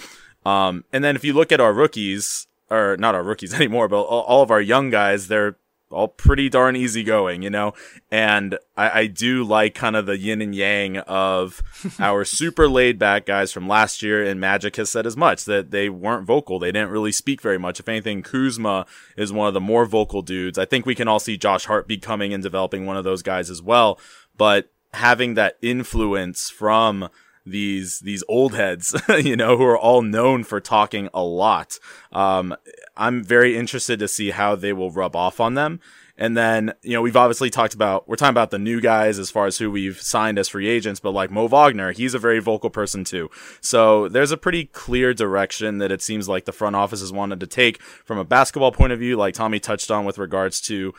um, and then if you look at our rookies, or not our rookies anymore, but all of our young guys, they're all pretty darn easygoing, you know? And I, I do like kind of the yin and yang of our super laid back guys from last year, and Magic has said as much that they weren't vocal. They didn't really speak very much. If anything, Kuzma is one of the more vocal dudes. I think we can all see Josh Hart becoming and developing one of those guys as well. But having that influence from these these old heads, you know, who are all known for talking a lot. Um, I'm very interested to see how they will rub off on them. And then, you know, we've obviously talked about, we're talking about the new guys as far as who we've signed as free agents, but like Mo Wagner, he's a very vocal person too. So there's a pretty clear direction that it seems like the front office has wanted to take from a basketball point of view, like Tommy touched on with regards to,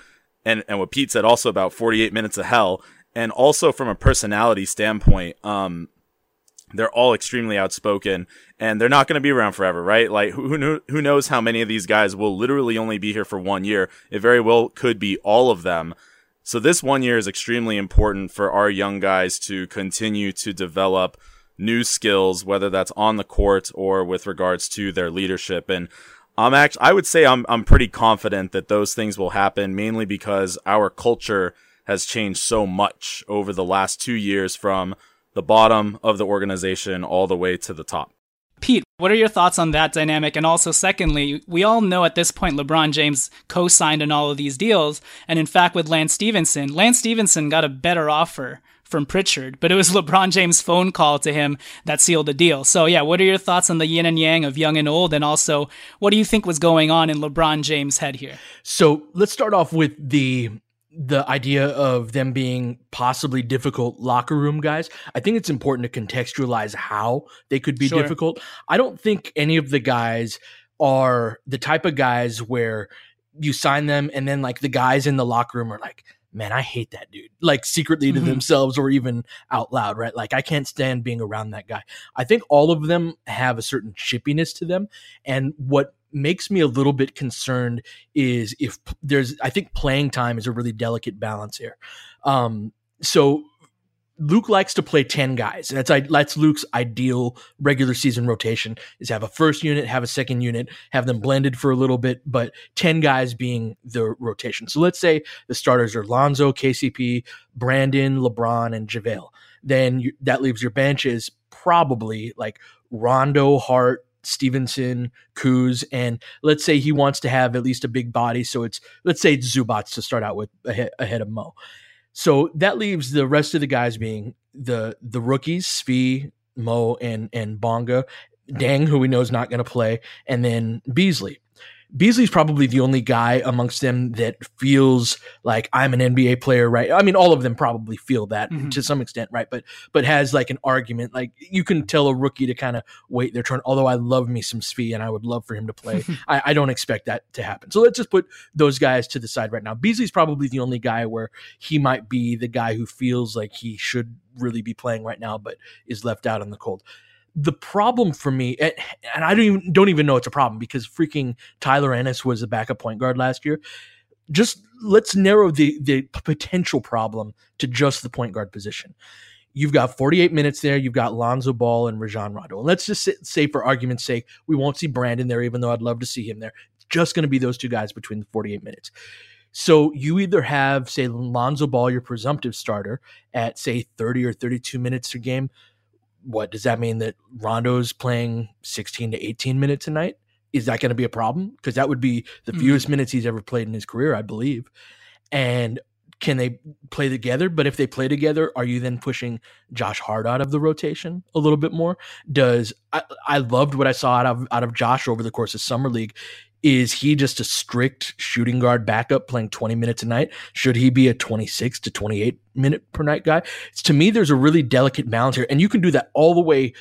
and, and what Pete said also about 48 minutes of hell. And also from a personality standpoint, um, they're all extremely outspoken and they're not going to be around forever, right? Like who, who, who knows how many of these guys will literally only be here for one year. It very well could be all of them. So this one year is extremely important for our young guys to continue to develop new skills, whether that's on the court or with regards to their leadership. And I'm actually, I would say I'm, I'm pretty confident that those things will happen mainly because our culture has changed so much over the last two years from the bottom of the organization all the way to the top. Pete, what are your thoughts on that dynamic? And also, secondly, we all know at this point LeBron James co signed in all of these deals. And in fact, with Lance Stephenson, Lance Stephenson got a better offer from Pritchard, but it was LeBron James' phone call to him that sealed the deal. So, yeah, what are your thoughts on the yin and yang of young and old? And also, what do you think was going on in LeBron James' head here? So, let's start off with the the idea of them being possibly difficult locker room guys, I think it's important to contextualize how they could be sure. difficult. I don't think any of the guys are the type of guys where you sign them and then like the guys in the locker room are like, man, I hate that dude, like secretly to mm-hmm. themselves or even out loud, right? Like, I can't stand being around that guy. I think all of them have a certain chippiness to them. And what makes me a little bit concerned is if there's I think playing time is a really delicate balance here. Um, so Luke likes to play 10 guys. That's I that's Luke's ideal regular season rotation is have a first unit, have a second unit, have them blended for a little bit, but 10 guys being the rotation. So let's say the starters are Lonzo, KCP, Brandon, LeBron, and JaVale. Then you, that leaves your bench is probably like Rondo, Hart, Stephenson, Kuz, and let's say he wants to have at least a big body. So it's let's say it's Zubac to start out with ahead, ahead of Mo. So that leaves the rest of the guys being the the rookies, Svi, Mo, and and Bonga, mm-hmm. Deng, who we know is not going to play, and then Beasley. Beasley's probably the only guy amongst them that feels like I'm an NBA player, right? I mean, all of them probably feel that mm-hmm. to some extent, right? But but has like an argument. Like you can tell a rookie to kind of wait their turn. Although I love me some Svi and I would love for him to play. I, I don't expect that to happen. So let's just put those guys to the side right now. Beasley's probably the only guy where he might be the guy who feels like he should really be playing right now, but is left out in the cold the problem for me, and I don't even don't even know it's a problem because freaking Tyler Ennis was a backup point guard last year. Just let's narrow the the potential problem to just the point guard position. You've got 48 minutes there. You've got Lonzo Ball and Rajon Rondo. And let's just say, for argument's sake, we won't see Brandon there, even though I'd love to see him there. Just going to be those two guys between the 48 minutes. So you either have, say, Lonzo Ball, your presumptive starter, at say 30 or 32 minutes a game, what does that mean that Rondo's playing 16 to 18 minutes a night? Is that going to be a problem? Because that would be the fewest mm minutes he's ever played in his career, I believe. And can they play together? But if they play together, are you then pushing Josh Hart out of the rotation a little bit more? Does I, I loved what I saw out of out of Josh over the course of summer league. Is he just a strict shooting guard backup playing 20 minutes a night? Should he be a 26 to 28 minute per night guy? It's, to me, there's a really delicate balance here. And you can do that all the way,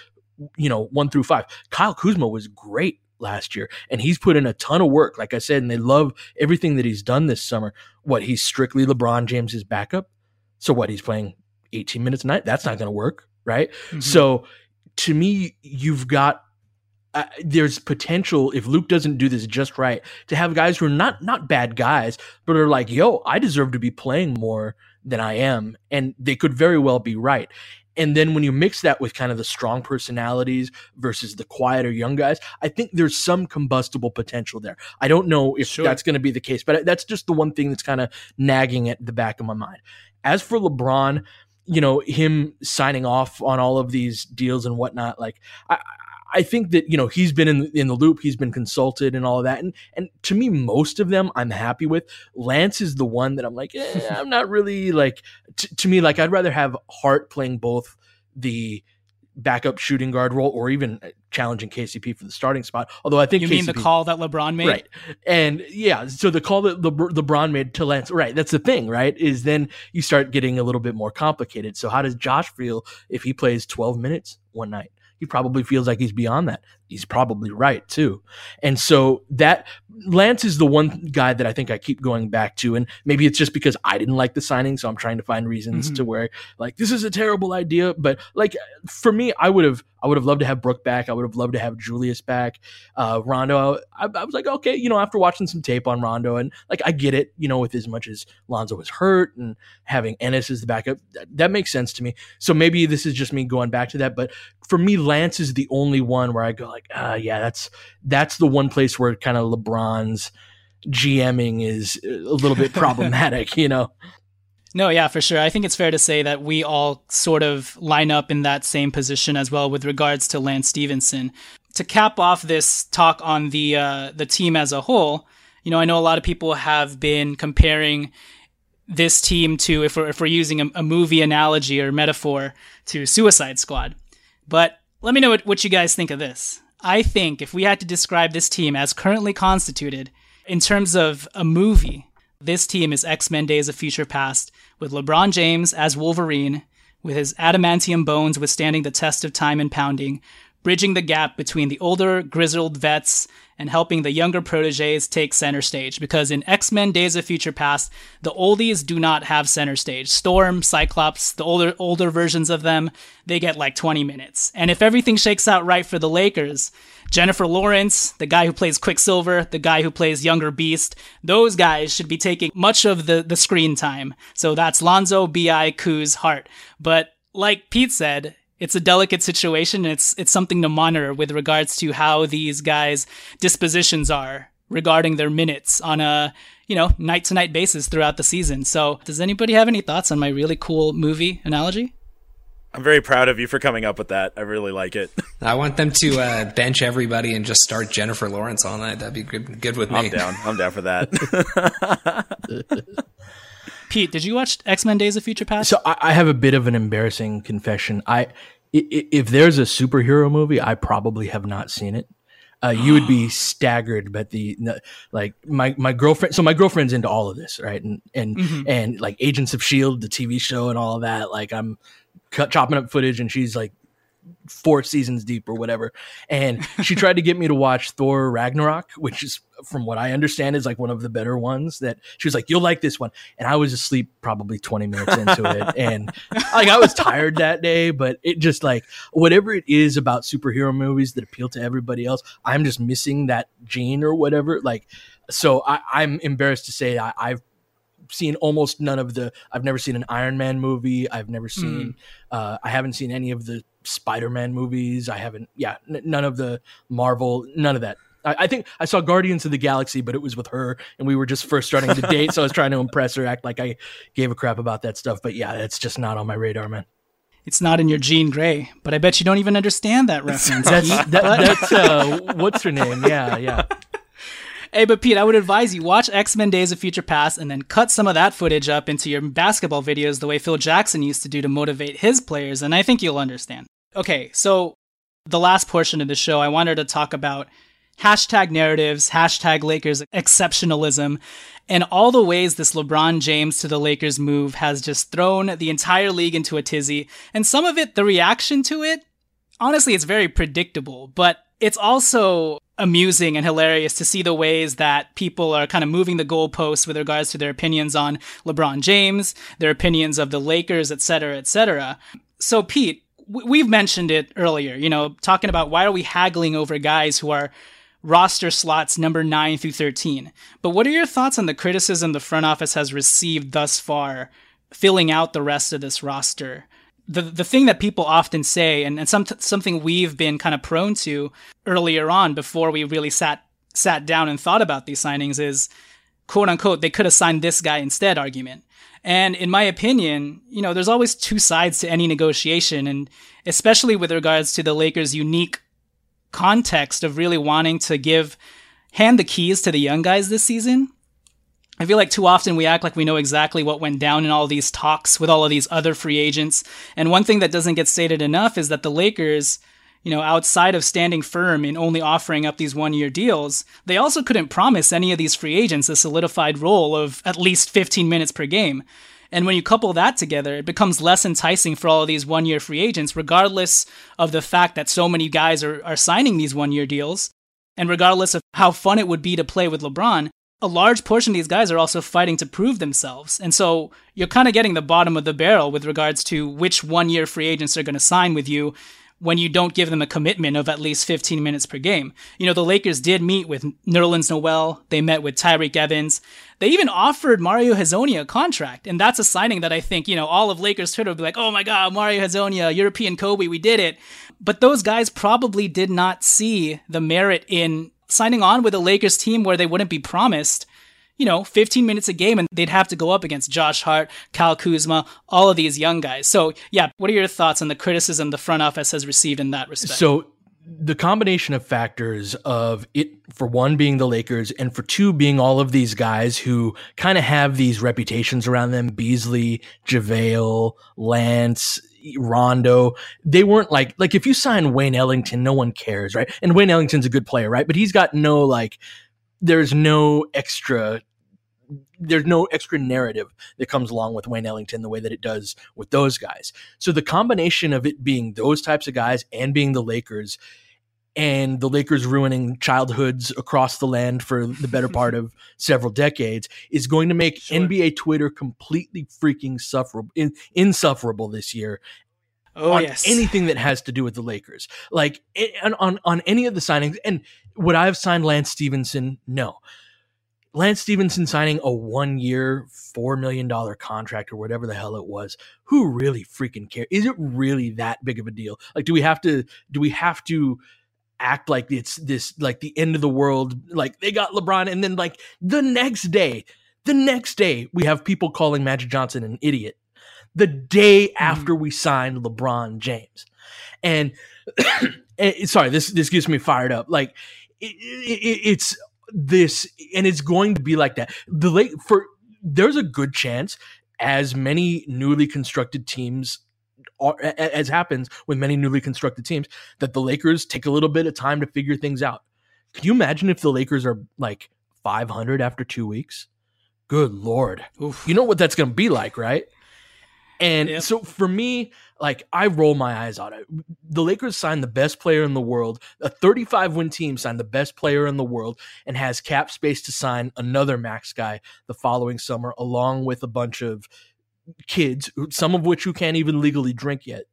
you know, one through five. Kyle Kuzma was great last year and he's put in a ton of work, like I said, and they love everything that he's done this summer. What, he's strictly LeBron James's backup? So what, he's playing 18 minutes a night? That's not going to work, right? Mm-hmm. So to me, you've got uh, there's potential if Luke doesn't do this just right to have guys who are not not bad guys, but are like, yo, I deserve to be playing more than I am, and they could very well be right. And then when you mix that with kind of the strong personalities versus the quieter young guys, I think there's some combustible potential there. I don't know if sure. that's going to be the case, but that's just the one thing that's kind of nagging at the back of my mind. As for LeBron, you know, him signing off on all of these deals and whatnot, like I, I think that you know he's been in in the loop, he's been consulted and all of that, and and to me, most of them I'm happy with. Lance is the one that I'm like, eh, I'm not really like. T- to me, like I'd rather have Hart playing both the backup shooting guard role or even uh, challenging KCP for the starting spot. Although I think you KCP, mean the call that LeBron made, right? And yeah, so the call that Le- LeBron made to Lance, right? That's the thing, right? Is then you start getting a little bit more complicated. So how does Josh feel if he plays 12 minutes one night? He probably feels like he's beyond that. He's probably right too. And so that Lance is the one guy that I think I keep going back to. And maybe it's just because I didn't like the signing. So I'm trying to find reasons mm-hmm. to where like, this is a terrible idea. But like for me, I would have, I would have loved to have Brook back. I would have loved to have Julius back. Uh, Rondo, I, I, was like, okay, you know, after watching some tape on Rondo and like, I get it, you know, with as much as Lonzo was hurt and having Ennis as the backup, that, that makes sense to me. So maybe this is just me going back to that. But for me, Lance is the only one where I go like, like, uh, yeah, that's that's the one place where kind of LeBron's GMing is a little bit problematic, you know. No, yeah, for sure. I think it's fair to say that we all sort of line up in that same position as well with regards to Lance Stephenson. To cap off this talk on the uh, the team as a whole, you know, I know a lot of people have been comparing this team to, if we're, if we're using a, a movie analogy or metaphor, to Suicide Squad. But let me know what, what you guys think of this. I think if we had to describe this team as currently constituted in terms of a movie, this team is X Men Days of Future Past with LeBron James as Wolverine, with his adamantium bones withstanding the test of time and pounding, bridging the gap between the older, grizzled vets and helping the younger proteges take center stage. Because in X Men Days of Future Past, the oldies do not have center stage. Storm, Cyclops, the older older versions of them, they get like 20 minutes. And if everything shakes out right for the Lakers, Jennifer Lawrence, the guy who plays Quicksilver, the guy who plays Younger Beast, those guys should be taking much of the, the screen time. So that's Lonzo, B.I., Kuz, Hart. But like Pete said, it's a delicate situation. It's it's something to monitor with regards to how these guys' dispositions are regarding their minutes on a you know night to night basis throughout the season. So, does anybody have any thoughts on my really cool movie analogy? I'm very proud of you for coming up with that. I really like it. I want them to uh, bench everybody and just start Jennifer Lawrence all night. That'd be good, good with me. I'm down. I'm down for that. Pete, did you watch X Men: Days of Future Past? So I, I have a bit of an embarrassing confession. I, if there's a superhero movie, I probably have not seen it. Uh, you would be staggered, but the like my my girlfriend. So my girlfriend's into all of this, right? And and Mhm. and like Agents of Shield, the TV show, and all of that. Like I'm cut, chopping up footage, and she's like four seasons deep or whatever. And she tried to get me to watch Thor Ragnarok, which is, from what I understand, is like one of the better ones. That she was like, "You'll like this one," and I was asleep probably twenty minutes into it, and like I was tired that day. But it just like whatever it is about superhero movies that appeal to everybody else, I'm just missing that gene or whatever. Like, so I, I'm embarrassed to say I, I've seen almost none of the I've never seen an Iron Man movie. I've never seen uh I haven't seen any of the Spider-Man movies. I haven't yeah, n- none of the Marvel, none of that. I, I think I saw Guardians of the Galaxy, but it was with her and we were just first starting to date, so I was trying to impress her, act like I gave a crap about that stuff. But yeah, it's just not on my radar, man. It's not in your Jean Grey, but I bet you don't even understand that reference. That's that, that's uh what's her name? Yeah, yeah. Hey, but Pete, I would advise you watch X Men Days of Future Past and then cut some of that footage up into your basketball videos the way Phil Jackson used to do to motivate his players, and I think you'll understand. Okay, so the last portion of the show, I wanted to talk about hashtag narratives, hashtag Lakers exceptionalism, and all the ways this LeBron James to the Lakers move has just thrown the entire league into a tizzy. And some of it, the reaction to it, honestly, it's very predictable, but it's also amusing and hilarious to see the ways that people are kind of moving the goalposts with regards to their opinions on LeBron James, their opinions of the Lakers, et cetera, et cetera. So, Pete, we've mentioned it earlier, you know, talking about why are we haggling over guys who are roster slots number 9 through 13. But what are your thoughts on the criticism the front office has received thus far filling out the rest of this roster? The the thing that people often say, and, and some, something we've been kind of prone to earlier on before we really sat sat down and thought about these signings is quote unquote they could have signed this guy instead argument. And in my opinion, you know, there's always two sides to any negotiation, and especially with regards to the Lakers' unique context of really wanting to give hand the keys to the young guys this season. I feel like too often we act like we know exactly what went down in all these talks with all of these other free agents. And one thing that doesn't get stated enough is that the Lakers, you know, outside of standing firm in only offering up these one year deals, they also couldn't promise any of these free agents a solidified role of at least 15 minutes per game. And when you couple that together, it becomes less enticing for all of these one year free agents, regardless of the fact that so many guys are, are signing these one year deals. And regardless of how fun it would be to play with LeBron, a large portion of these guys are also fighting to prove themselves. And so you're kind of getting the bottom of the barrel with regards to which one year free agents are going to sign with you when you don't give them a commitment of at least 15 minutes per game. You know, the Lakers did meet with Nerlens Noel. They met with Tyreke Evans. They even offered Mario Hezonja a contract. And that's a signing that I think, you know, all of Lakers Twitter would be like, oh my God, Mario Hezonja, European Kobe, we did it. But those guys probably did not see the merit in signing on with a Lakers team where they wouldn't be promised you know, 15 minutes a game and they'd have to go up against Josh Hart, Kyle Kuzma, all of these young guys. So, yeah, what are your thoughts on the criticism the front office has received in that respect? So, the combination of factors of it for one being the Lakers and for two being all of these guys who kind of have these reputations around them Beasley, JaVale, Lance, Rondo, they weren't like like if you sign Wayne Ellington, no one cares, right? And Wayne Ellington's a good player, right? But he's got no like there's no extra there's no extra narrative that comes along with Wayne Ellington the way that it does with those guys. So the combination of it being those types of guys and being the Lakers and the Lakers ruining childhoods across the land for the better part of several decades is going to make sure. NBA Twitter completely freaking sufferable in, insufferable this year. Oh, on yes. anything that has to do with the Lakers, like on, on on any of the signings, and would I have signed Lance Stephenson? No. Lance Stephenson signing a one year, $4 million contract or whatever the hell it was. Who really freaking cares? Is it really that big of a deal? Like, do we have to, do we have to act like it's this, like the end of the world? Like, they got LeBron. And then, like, the next day, the next day, we have people calling Magic Johnson an idiot. The day mm-hmm. after we signed LeBron James. And, and sorry, this, this gets me fired up. Like, it, it, it's this, and it's going to be like that. The late for there's a good chance, as many newly constructed teams as happens with many newly constructed teams, that the Lakers take a little bit of time to figure things out. Can you imagine if the Lakers are like 500 after two weeks? Good lord, Oof. you know what that's going to be like, right? And yep. so for me, like I roll my eyes on it. The Lakers signed the best player in the world. A 35 win team signed the best player in the world and has cap space to sign another max guy the following summer, along with a bunch of kids, some of which who can't even legally drink yet.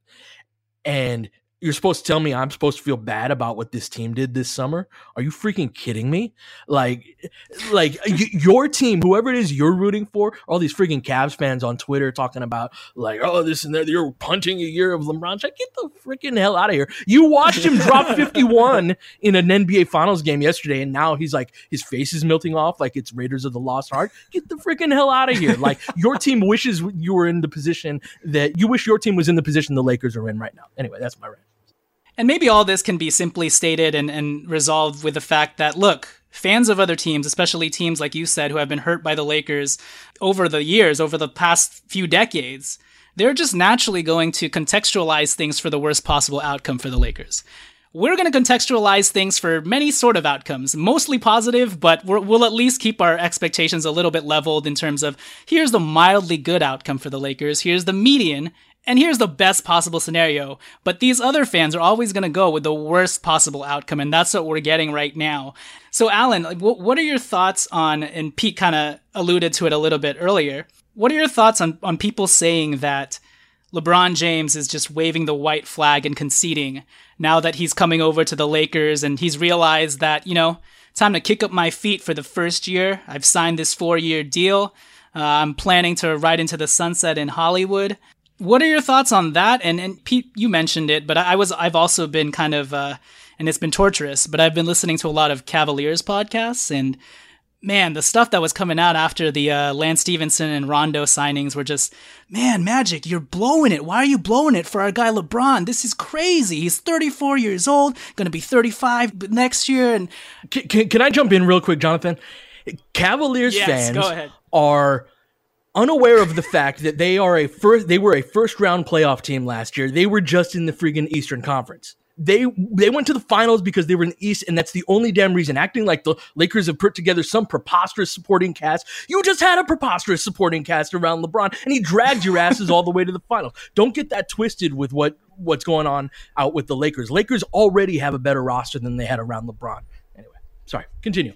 And you're supposed to tell me I'm supposed to feel bad about what this team did this summer? Are you freaking kidding me? Like, like your team, whoever it is you're rooting for, all these freaking Cavs fans on Twitter talking about like, oh, this and that, you're punting a year of LeBron. Get the freaking hell out of here! You watched him drop 51 in an NBA Finals game yesterday, and now he's like, his face is melting off like it's Raiders of the Lost Ark. Get the freaking hell out of here! Like, your team wishes you were in the position that you wish your team was in the position the Lakers are in right now. Anyway, that's my rant. And maybe all this can be simply stated and, and resolved with the fact that, look, fans of other teams, especially teams like you said, who have been hurt by the Lakers over the years, over the past few decades, they're just naturally going to contextualize things for the worst possible outcome for the Lakers. We're going to contextualize things for many sort of outcomes, mostly positive, but we will at least keep our expectations a little bit leveled in terms of here's the mildly good outcome for the Lakers, here's the median, and here's the best possible scenario, but these other fans are always going to go with the worst possible outcome, and that's what we're getting right now. So, Alan, like, what are your thoughts on? And Pete kind of alluded to it a little bit earlier. What are your thoughts on on people saying that LeBron James is just waving the white flag and conceding now that he's coming over to the Lakers and he's realized that you know time to kick up my feet for the first year. I've signed this four year deal. Uh, I'm planning to ride into the sunset in Hollywood. What are your thoughts on that? And and Pete, you mentioned it, but I, was I've also been kind of uh, and it's been torturous. But I've been listening to a lot of Cavaliers podcasts, and man, the stuff that was coming out after the uh, Lance Stephenson and Rondo signings were just, man, Magic, you're blowing it. Why are you blowing it for our guy LeBron? This is crazy. He's 34 years old, going to be 35 next year. And can, can, can I jump in real quick, Jonathan? Cavaliers yes, fans are unaware of the fact that they are a first they were a first round playoff team last year. They were just in the freaking Eastern Conference. They they went to the finals because they were in the East, and that's the only damn reason. Acting like the Lakers have put together some preposterous supporting cast. You just had a preposterous supporting cast around LeBron, and he dragged your asses all the way to the finals. Don't get that twisted with what what's going on out with the Lakers. Lakers already have a better roster than they had around LeBron. Anyway, sorry. Continue.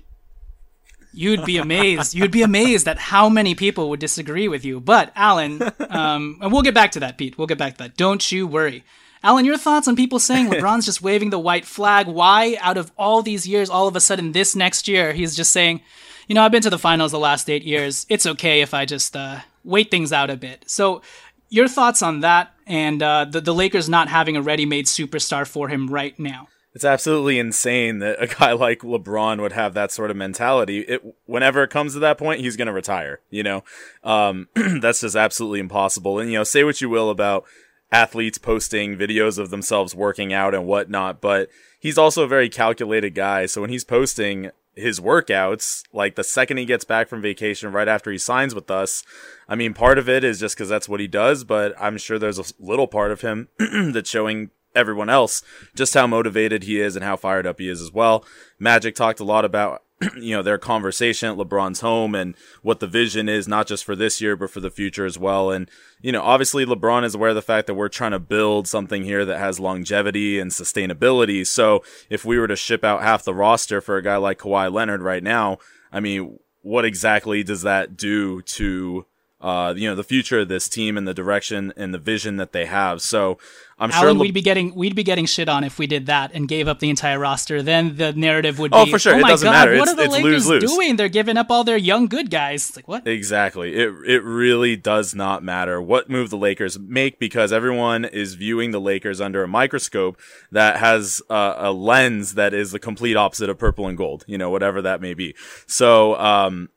You'd be amazed. You'd be amazed at how many people would disagree with you. But Alan, um, and we'll get back to that, Pete. We'll get back to that. Don't you worry. Alan, your thoughts on people saying LeBron's just waving the white flag? Why, out of all these years, all of a sudden this next year, he's just saying, you know, I've been to the finals the last eight years. It's okay if I just uh, wait things out a bit. So, your thoughts on that and uh, the, the Lakers not having a ready made superstar for him right now? It's absolutely insane that a guy like LeBron would have that sort of mentality. It, whenever it comes to that point, he's going to retire. You know, um, that's just absolutely impossible. And you know, say what you will about athletes posting videos of themselves working out and whatnot, but he's also a very calculated guy. So when he's posting his workouts, like the second he gets back from vacation, right after he signs with us, I mean, part of it is just because that's what he does, but I'm sure there's a little part of him that's showing everyone else just how motivated he is and how fired up he is as well. Magic talked a lot about you know their conversation at LeBron's home and what the vision is not just for this year but for the future as well and you know obviously LeBron is aware of the fact that we're trying to build something here that has longevity and sustainability so if we were to ship out half the roster for a guy like Kawhi Leonard right now I mean what exactly does that do to uh, you know, the future of this team and the direction and the vision that they have. So I'm Alan, sure Le- we'd be getting we'd be getting shit on if we did that and gave up the entire roster. Then the narrative would oh, be, for sure. oh it my doesn't god, matter. what it's, are the Lakers lose lose. doing? They're giving up all their young good guys. It's like what? Exactly. It it really does not matter what move the Lakers make because everyone is viewing the Lakers under a microscope that has uh, a lens that is the complete opposite of purple and gold. You know, whatever that may be. So, um,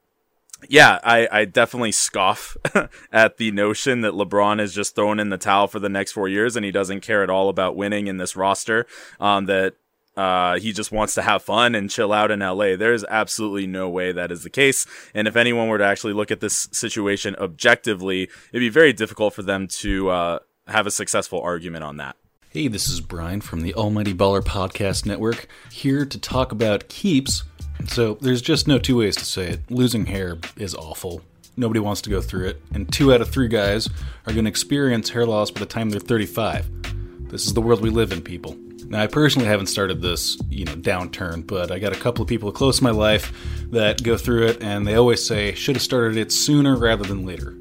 yeah, I, I definitely scoff at the notion that LeBron is just throwing in the towel for the next four years and he doesn't care at all about winning in this roster. Um, that uh, he just wants to have fun and chill out in LA. There's absolutely no way that is the case. And if anyone were to actually look at this situation objectively, it'd be very difficult for them to uh, have a successful argument on that. Hey, this is Brian from the Almighty Baller Podcast Network, here to talk about keeps. So, there's just no two ways to say it. Losing hair is awful. Nobody wants to go through it, and two out of three guys are going to experience hair loss by the time they're 35. This is the world we live in, people. Now, I personally haven't started this, you know, downturn, but I got a couple of people close to my life that go through it, and they always say, should have started it sooner rather than later.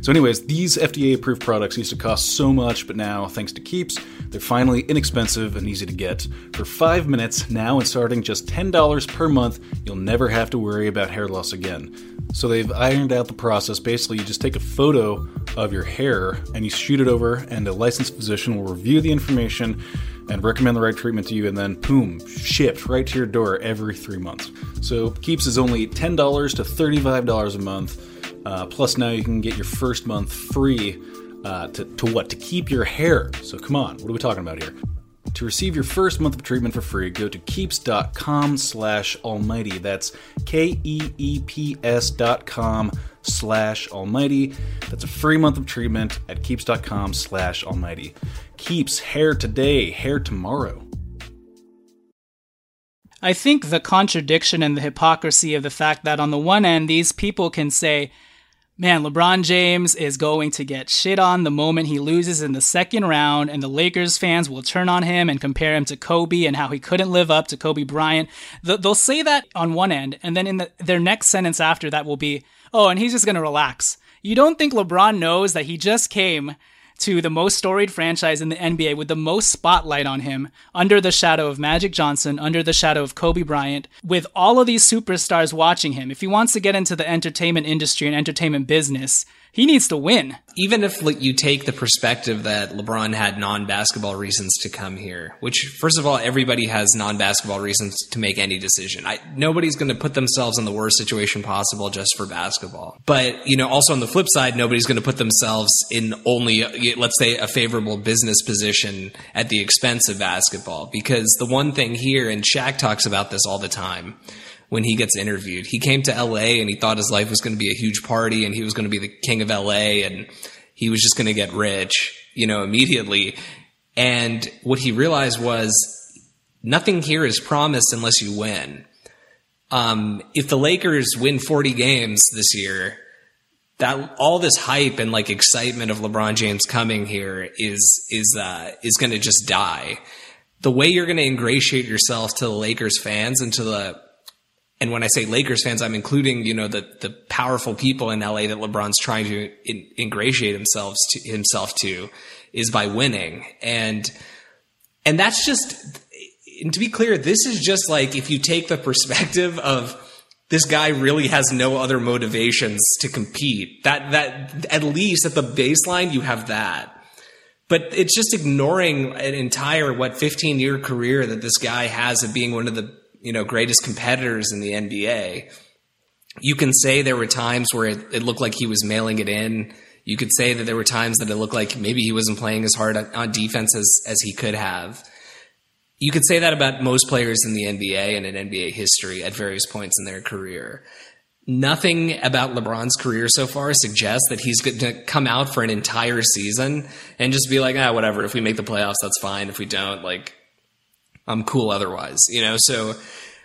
So, anyways, these FDA approved products used to cost so much, but now, thanks to Keeps, they're finally inexpensive and easy to get. For five minutes, now and starting just $10 per month, you'll never have to worry about hair loss again. So, they've ironed out the process. Basically, you just take a photo of your hair and you shoot it over, and a licensed physician will review the information and recommend the right treatment to you, and then boom, shipped right to your door every three months. So, Keeps is only $10 to $35 a month. Uh, plus, now you can get your first month free uh, to, to what? To keep your hair. So, come on, what are we talking about here? To receive your first month of treatment for free, go to keeps.com slash almighty. That's K-E-E-P-S dot com slash almighty. That's a free month of treatment at keeps.com slash almighty. Keeps hair today, hair tomorrow. I think the contradiction and the hypocrisy of the fact that on the one end, these people can say, man, LeBron James is going to get shit on the moment he loses in the second round, and the Lakers fans will turn on him and compare him to Kobe and how he couldn't live up to Kobe Bryant. They'll say that on one end, and then in the, their next sentence after that will be, oh, and he's just going to relax. You don't think LeBron knows that he just came to the most storied franchise in the NBA with the most spotlight on him, under the shadow of Magic Johnson, under the shadow of Kobe Bryant, with all of these superstars watching him. If he wants to get into the entertainment industry and entertainment business, he needs to win. Even if you take the perspective that LeBron had non-basketball reasons to come here, which first of all, everybody has non-basketball reasons to make any decision. I, nobody's going to put themselves in the worst situation possible just for basketball. But you know, also on the flip side, nobody's going to put themselves in only, let's say, a favorable business position at the expense of basketball. Because the one thing here, and Shaq talks about this all the time when he gets interviewed. He came to LA and he thought his life was going to be a huge party and he was going to be the king of LA and he was just going to get rich, you know, immediately. And what he realized was nothing here is promised unless you win. Um, if the Lakers win 40 games this year, that all this hype and like excitement of LeBron James coming here is is uh, is going to just die. The way you're going to ingratiate yourself to the Lakers fans and to the and when I say Lakers fans, I'm including you know the the powerful people in LA that LeBron's trying to in, ingratiate himself to himself to, is by winning. And and that's just and to be clear, this is just like if you take the perspective of this guy really has no other motivations to compete. That that at least at the baseline you have that. But it's just ignoring an entire what 15 year career that this guy has of being one of the you know greatest competitors in the NBA. You can say there were times where it, it looked like he was mailing it in. You could say that there were times that it looked like maybe he wasn't playing as hard on defense as, as he could have. You could say that about most players in the NBA and in NBA history at various points in their career. Nothing about LeBron's career so far suggests that he's going to come out for an entire season and just be like, ah, whatever. If we make the playoffs, that's fine. If we don't, like, I'm cool otherwise, you know? So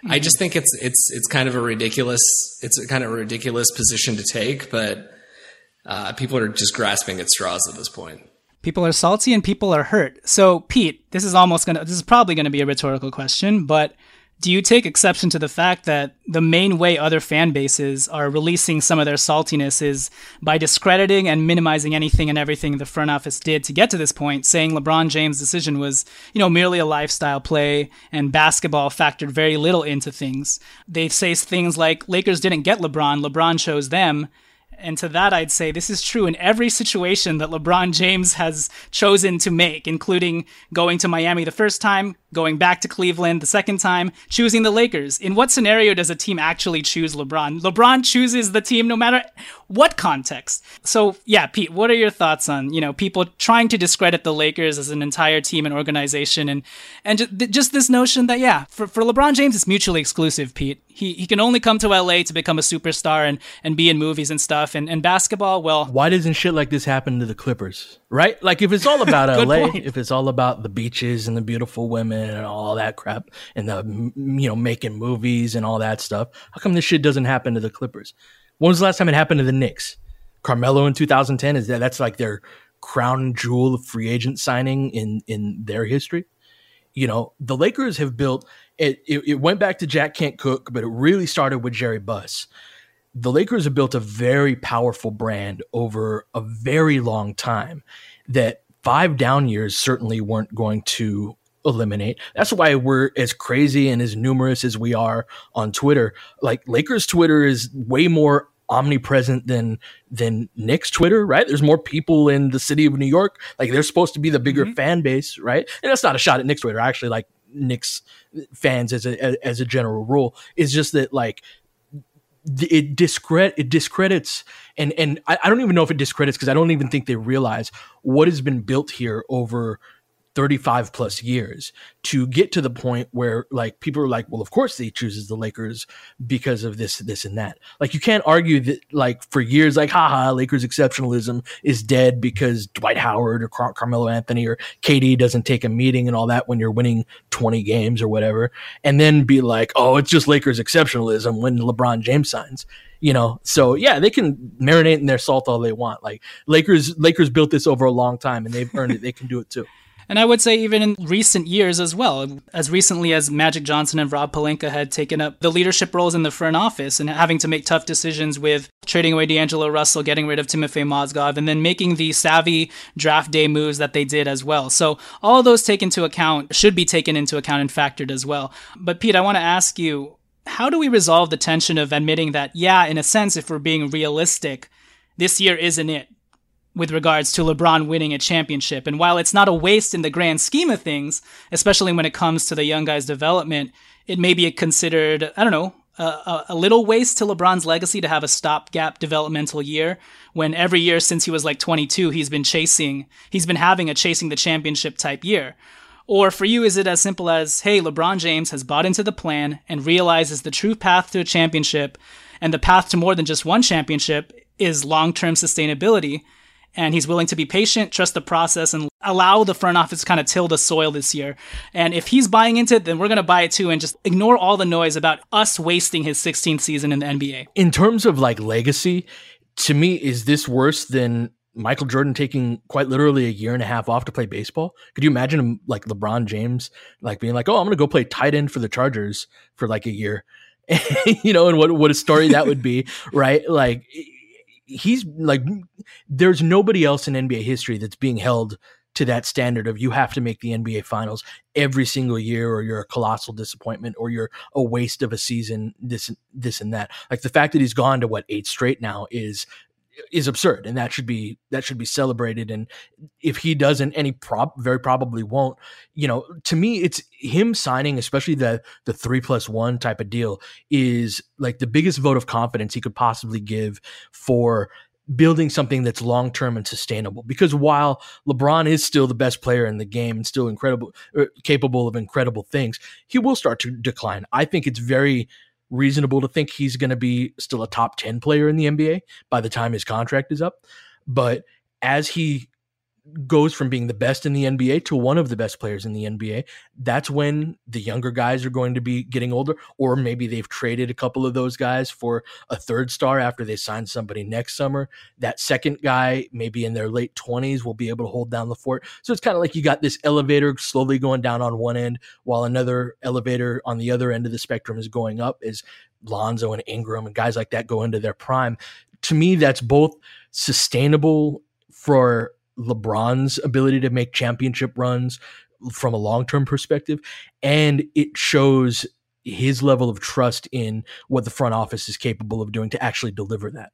I just think it's, it's, it's kind of a ridiculous, it's a kind of a ridiculous position to take, but, uh, people are just grasping at straws at this point. People are salty and people are hurt. So, Pete, this is almost going to, this is probably going to be a rhetorical question, but do you take exception to the fact that the main way other fan bases are releasing some of their saltiness is by discrediting and minimizing anything and everything the front office did to get to this point, saying LeBron James' decision was, you know, merely a lifestyle play and basketball factored very little into things. They say things like Lakers didn't get LeBron, LeBron chose them. And to that, I'd say this is true in every situation that LeBron James has chosen to make, including going to Miami the first time, going back to Cleveland the second time, choosing the Lakers. In what scenario does a team actually choose LeBron? LeBron chooses the team no matter what context. So, yeah, Pete, what are your thoughts on, you know, people trying to discredit the Lakers as an entire team and organization and and just this notion that yeah, for, for LeBron James it's mutually exclusive, Pete. He he can only come to LA to become a superstar and and be in movies and stuff and and basketball, well, why doesn't shit like this happen to the Clippers? Right? Like if it's all about LA, point. if it's all about the beaches and the beautiful women and all that crap and the you know making movies and all that stuff, how come this shit doesn't happen to the Clippers? When was the last time it happened to the Knicks? Carmelo in 2010 is that that's like their crown jewel of free agent signing in in their history. You know, the Lakers have built it, it, it went back to Jack Kent Cooke, but it really started with Jerry Buss. The Lakers have built a very powerful brand over a very long time that five down years certainly weren't going to eliminate. That's why we're as crazy and as numerous as we are on Twitter. Like Lakers Twitter is way more omnipresent than than Knicks Twitter, right? There's more people in the city of New York. Like they're supposed to be the bigger mm-hmm. fan base, right? And that's not a shot at Knicks Twitter. I actually like Knicks fans as a as a general rule. It's just that like it discredit it discredits and and I, I don't even know if it discredits because I don't even think they realize what has been built here over 35 plus years to get to the point where like people are like well of course they chooses the lakers because of this this and that. Like you can't argue that like for years like haha lakers exceptionalism is dead because dwight howard or Car- carmelo anthony or KD doesn't take a meeting and all that when you're winning 20 games or whatever and then be like oh it's just lakers exceptionalism when lebron james signs you know? So yeah they can marinate in their salt all they want. Like lakers lakers built this over a long time and they've earned it. They can do it too and I would say even in recent years as well, as recently as Magic Johnson and Rob Pelinka had taken up the leadership roles in the front office and having to make tough decisions with trading away D'Angelo Russell, getting rid of Timofey Mozgov, and then making the savvy draft day moves that they did as well. So all those taken into account should be taken into account and factored as well. But Pete, I want to ask you, how do we resolve the tension of admitting that, yeah, in a sense, if we're being realistic, this year isn't it? With regards to LeBron winning a championship. And while it's not a waste in the grand scheme of things, especially when it comes to the young guy's development, it may be considered, I don't know, a, a, little waste to LeBron's legacy to have a stopgap developmental year when every year since he was like 22, he's been chasing, he's been having a chasing the championship type year. Or for you, is it as simple as, hey, LeBron James has bought into the plan and realizes the true path to a championship and the path to more than just one championship is long term sustainability and he's willing to be patient, trust the process, and allow the front office to kind of till the soil this year. And if he's buying into it, then we're going to buy it too and just ignore all the noise about us wasting his 16th season in the NBA. In terms of like legacy, to me, is this worse than Michael Jordan taking quite literally a year and a half off to play baseball? Could you imagine him like LeBron James, like being like, oh, I'm going to go play tight end for the Chargers for like a year? you know, and what, what a story that would be, right? Like, he's like there's nobody else in NBA history that's being held to that standard of you have to make the NBA finals every single year or you're a colossal disappointment or you're a waste of a season this this and that. Like the fact that he's gone to what eight straight now is is absurd and that should be that should be celebrated and if he doesn't any prob very probably won't you know to me it's him signing especially the the three plus one type of deal is like the biggest vote of confidence he could possibly give for building something that's long term and sustainable because while LeBron is still the best player in the game and still incredible er, capable of incredible things he will start to decline. I think it's very reasonable to think he's going to be still a top 10 player in the NBA by the time his contract is up. But as he goes from being the best in the NBA to one of the best players in the NBA, that's when the younger guys are going to be getting older, or maybe they've traded a couple of those guys for a third star after they sign somebody next summer. That second guy, maybe in their late 20s, will be able to hold down the fort. So it's kind of like you got this elevator slowly going down on one end while another elevator on the other end of the spectrum is going up as Lonzo and Ingram and guys like that go into their prime. To me, that's both sustainable for LeBron's ability to make championship runs from a long term perspective, and it shows his level of trust in what the front office is capable of doing to actually deliver that.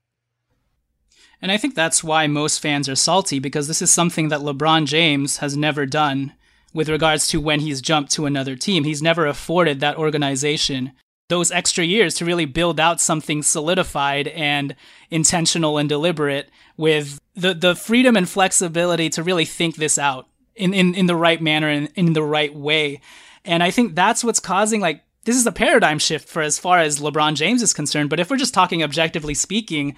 And I think that's why most fans are salty because this is something that LeBron James has never done with regards to when he's jumped to another team. He's never afforded that organization those extra years to really build out something solidified and intentional and deliberate with the, the freedom and flexibility to really think this out in, in, in the right manner and in the right way. And I think that's what's causing like this is a paradigm shift for as far as LeBron James is concerned. But if we're just talking objectively speaking,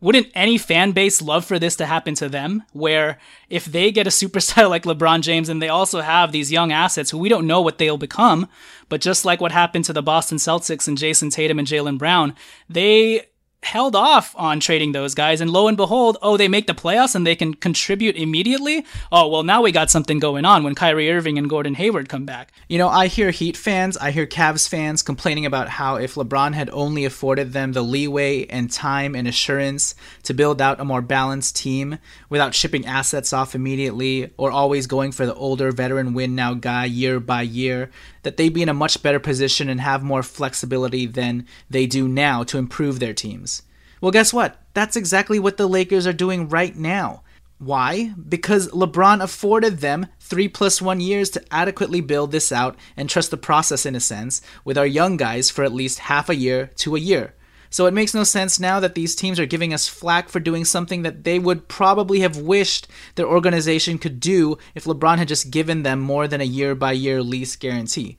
wouldn't any fan base love for this to happen to them? Where if they get a superstar like LeBron James and they also have these young assets who we don't know what they'll become, but just like what happened to the Boston Celtics and Jayson Tatum and Jaylen Brown, they held off on trading those guys and lo and behold oh they make the playoffs and they can contribute immediately? Oh well now we got something going on when Kyrie Irving and Gordon Hayward come back. You know I hear Heat fans I hear Cavs fans complaining about how if LeBron had only afforded them the leeway and time and assurance to build out a more balanced team without shipping assets off immediately or always going for the older veteran win now guy year by year that they'd be in a much better position and have more flexibility than they do now to improve their teams. Well, guess what? That's exactly what the Lakers are doing right now. Why? Because LeBron afforded them three plus one years to adequately build this out and trust the process in a sense, with our young guys for at least half a year to a year. So it makes no sense now that these teams are giving us flack for doing something that they would probably have wished their organization could do if LeBron had just given them more than a year by year lease guarantee.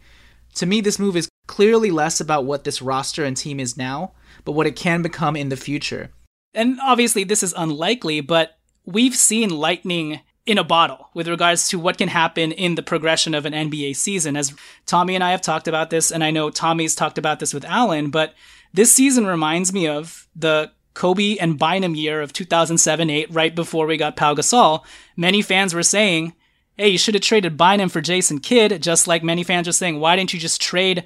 To me, this move is clearly less about what this roster and team is now, but what it can become in the future. And obviously, this is unlikely, but we've seen lightning in a bottle with regards to what can happen in the progression of an NBA season. As Tommy and I have talked about this, and I know Tommy's talked about this with Alan, but this season reminds me of the Kobe and Bynum year of 2007-8, right before we got Pau Gasol. Many fans were saying, hey, you should have traded Bynum for Jason Kidd, just like many fans are saying, why didn't you just trade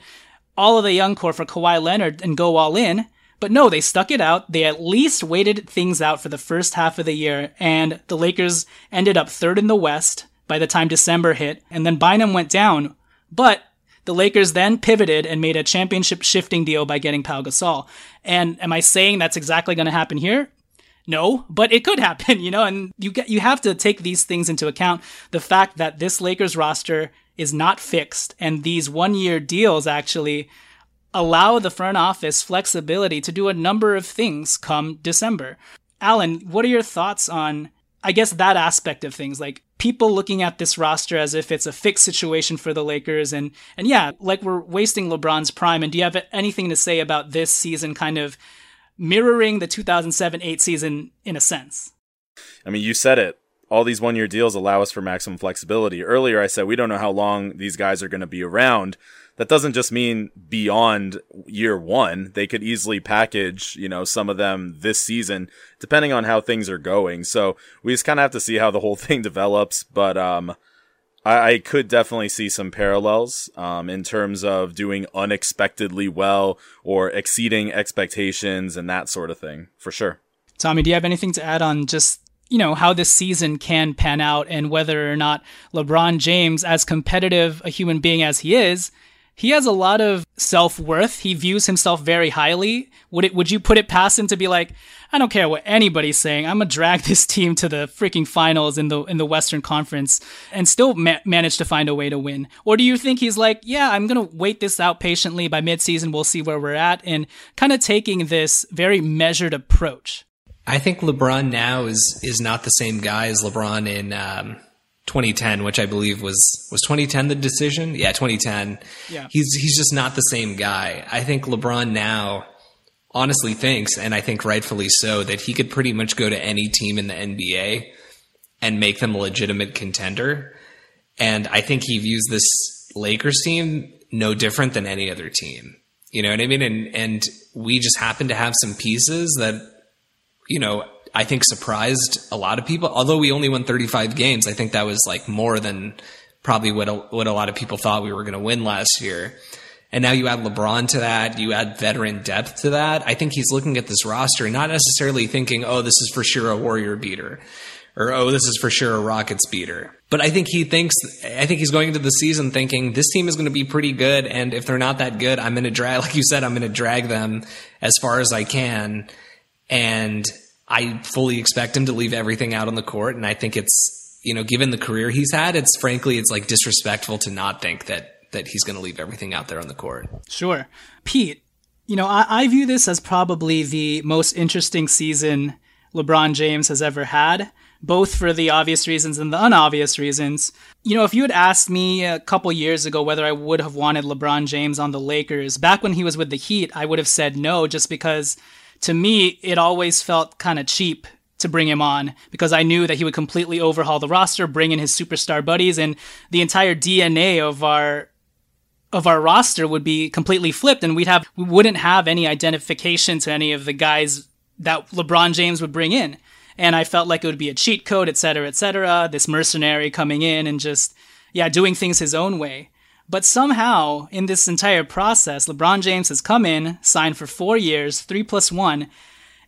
all of the young core for Kawhi Leonard and go all in? But no, they stuck it out. They at least waited things out for the first half of the year, and the Lakers ended up third in the West by the time December hit, and then Bynum went down. But the Lakers then pivoted and made a championship shifting deal by getting Pau Gasol. And am I saying that's exactly going to happen here? No, but it could happen, you know, and you get you have to take these things into account. The fact that this Lakers roster is not fixed and these one-year deals actually allow the front office flexibility to do a number of things come December. Alan, what are your thoughts on I guess that aspect of things, like people looking at this roster as if it's a fixed situation for the Lakers, and and yeah, like we're wasting LeBron's prime. And do you have anything to say about this season, kind of mirroring the 2007-8 season in a sense? I mean, you said it. All these one-year deals allow us for maximum flexibility. Earlier, I said we don't know how long these guys are going to be around that doesn't just mean beyond year one. They could easily package, you know, some of them this season, depending on how things are going. So we just kind of have to see how the whole thing develops. But, um, I, I could definitely see some parallels, um, in terms of doing unexpectedly well or exceeding expectations and that sort of thing for sure. Tommy, do you have anything to add on just you know, how this season can pan out and whether or not LeBron James, as competitive a human being as he is, he has a lot of self-worth. He views himself very highly. Would it would you put it past him to be like, I don't care what anybody's saying. I'm gonna drag this team to the freaking finals in the in the Western Conference and still ma- manage to find a way to win? Or do you think he's like, yeah, I'm gonna wait this out patiently. By midseason, we'll see where we're at, and kind of taking this very measured approach. I think LeBron now is is not the same guy as LeBron in um, 2010, which I believe was was 2010 the decision. Yeah, 2010. Yeah. He's he's just not the same guy. I think LeBron now honestly thinks, and I think rightfully so, that he could pretty much go to any team in the NBA and make them a legitimate contender. And I think he views this Lakers team no different than any other team. You know what I mean? And and we just happen to have some pieces that, you know, I think surprised a lot of people. Although we only won 35 games, I think that was like more than probably what a, what a lot of people thought we were going to win last year. And now you add LeBron to that, you add veteran depth to that. I think he's looking at this roster, not necessarily thinking, oh, this is for sure a Warrior beater or, oh, this is for sure a Rockets beater. But I think he thinks, I think he's going into the season thinking this team is going to be pretty good. And if they're not that good, I'm going to drag, like you said, I'm going to drag them as far as I can. And I fully expect him to leave everything out on the court. And I think it's, you know, given the career he's had, it's frankly, it's like disrespectful to not think that that he's going to leave everything out there on the court. Sure. Pete, you know, I, I view this as probably the most interesting season LeBron James has ever had, both for the obvious reasons and the unobvious reasons. You know, if you had asked me a couple years ago whether I would have wanted LeBron James on the Lakers, back when he was with the Heat, I would have said no, just because to me, it always felt kind of cheap to bring him on because I knew that he would completely overhaul the roster, bring in his superstar buddies, and the entire DNA of our of our roster would be completely flipped and we'd have we wouldn't have any identification to any of the guys that LeBron James would bring in. And I felt like it would be a cheat code, et cetera, et cetera. This mercenary coming in and just, yeah, doing things his own way. But somehow, in this entire process, LeBron James has come in, signed for four years, three plus one.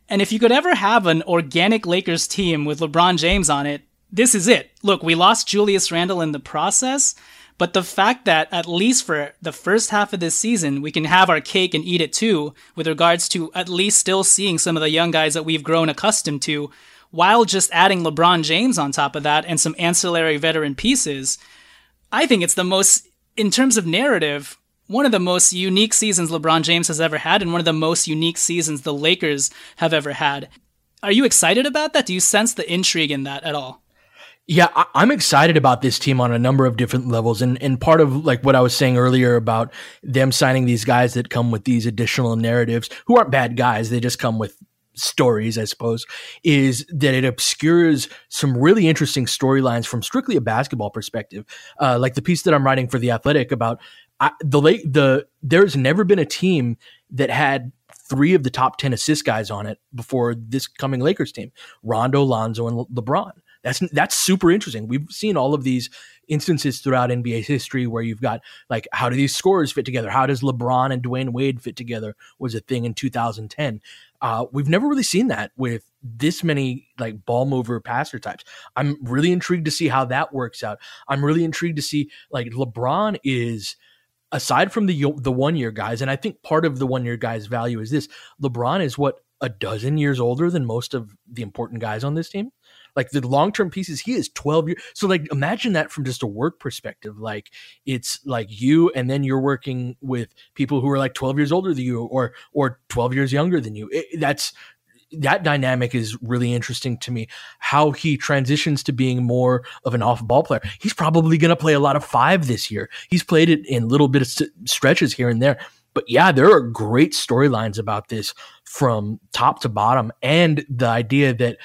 And if you could ever have an organic Lakers team with LeBron James on it, this is it. Look, we lost Julius Randle in the process, but the fact that at least for the first half of this season, we can have our cake and eat it too, with regards to at least still seeing some of the young guys that we've grown accustomed to, while just adding LeBron James on top of that and some ancillary veteran pieces, I think it's the most, in terms of narrative, one of the most unique seasons LeBron James has ever had, and one of the most unique seasons the Lakers have ever had. Are you excited about that? Do you sense the intrigue in that at all? Yeah, I, am excited about this team on a number of different levels, and and part of like what I was saying earlier about them signing these guys that come with these additional narratives, who aren't bad guys, they just come with stories, I suppose, is that it obscures some really interesting storylines from strictly a basketball perspective, uh, like the piece that I'm writing for the Athletic about I, the late the. There's never been a team that had three of the top 10 assist guys on it before this coming Lakers team Rondo, Lonzo, and Le- LeBron. That's that's super interesting. We've seen all of these instances throughout NBA history where you've got like how do these scores fit together? How does LeBron and Dwyane Wade fit together? Was a thing in 2010. Uh, we've never really seen that with this many like ball mover passer types. I'm really intrigued to see how that works out. I'm really intrigued to see like LeBron is aside from the the one year guys, and I think part of the one year guys' value is this: LeBron is what a dozen years older than most of the important guys on this team. Like the long term pieces, he is 12 years. So, like, imagine that from just a work perspective. Like, it's like you, and then you're working with people who are like 12 years older than you or, or 12 years younger than you. It, that's, that dynamic is really interesting to me. How he transitions to being more of an off ball player. He's probably going to play a lot of five this year. He's played it in little bit of stretches here and there. But yeah, there are great storylines about this from top to bottom. And the idea that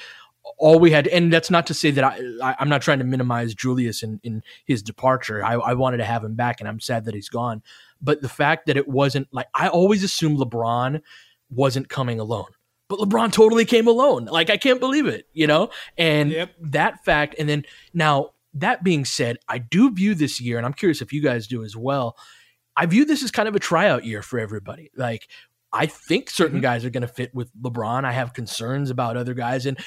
all we had, and that's not to say that I, I am not trying to minimize Julius in, in his departure. I, I wanted to have him back, and I'm sad that he's gone. But the fact that it wasn't like I always assumed LeBron wasn't coming alone, but LeBron totally came alone. Like I can't believe it, you know. And yep. that fact, and then now that being said, I do view this year, and I'm curious if you guys do as well. I view this as kind of a tryout year for everybody. Like I think certain mm-hmm. guys are going to fit with LeBron. I have concerns about other guys, and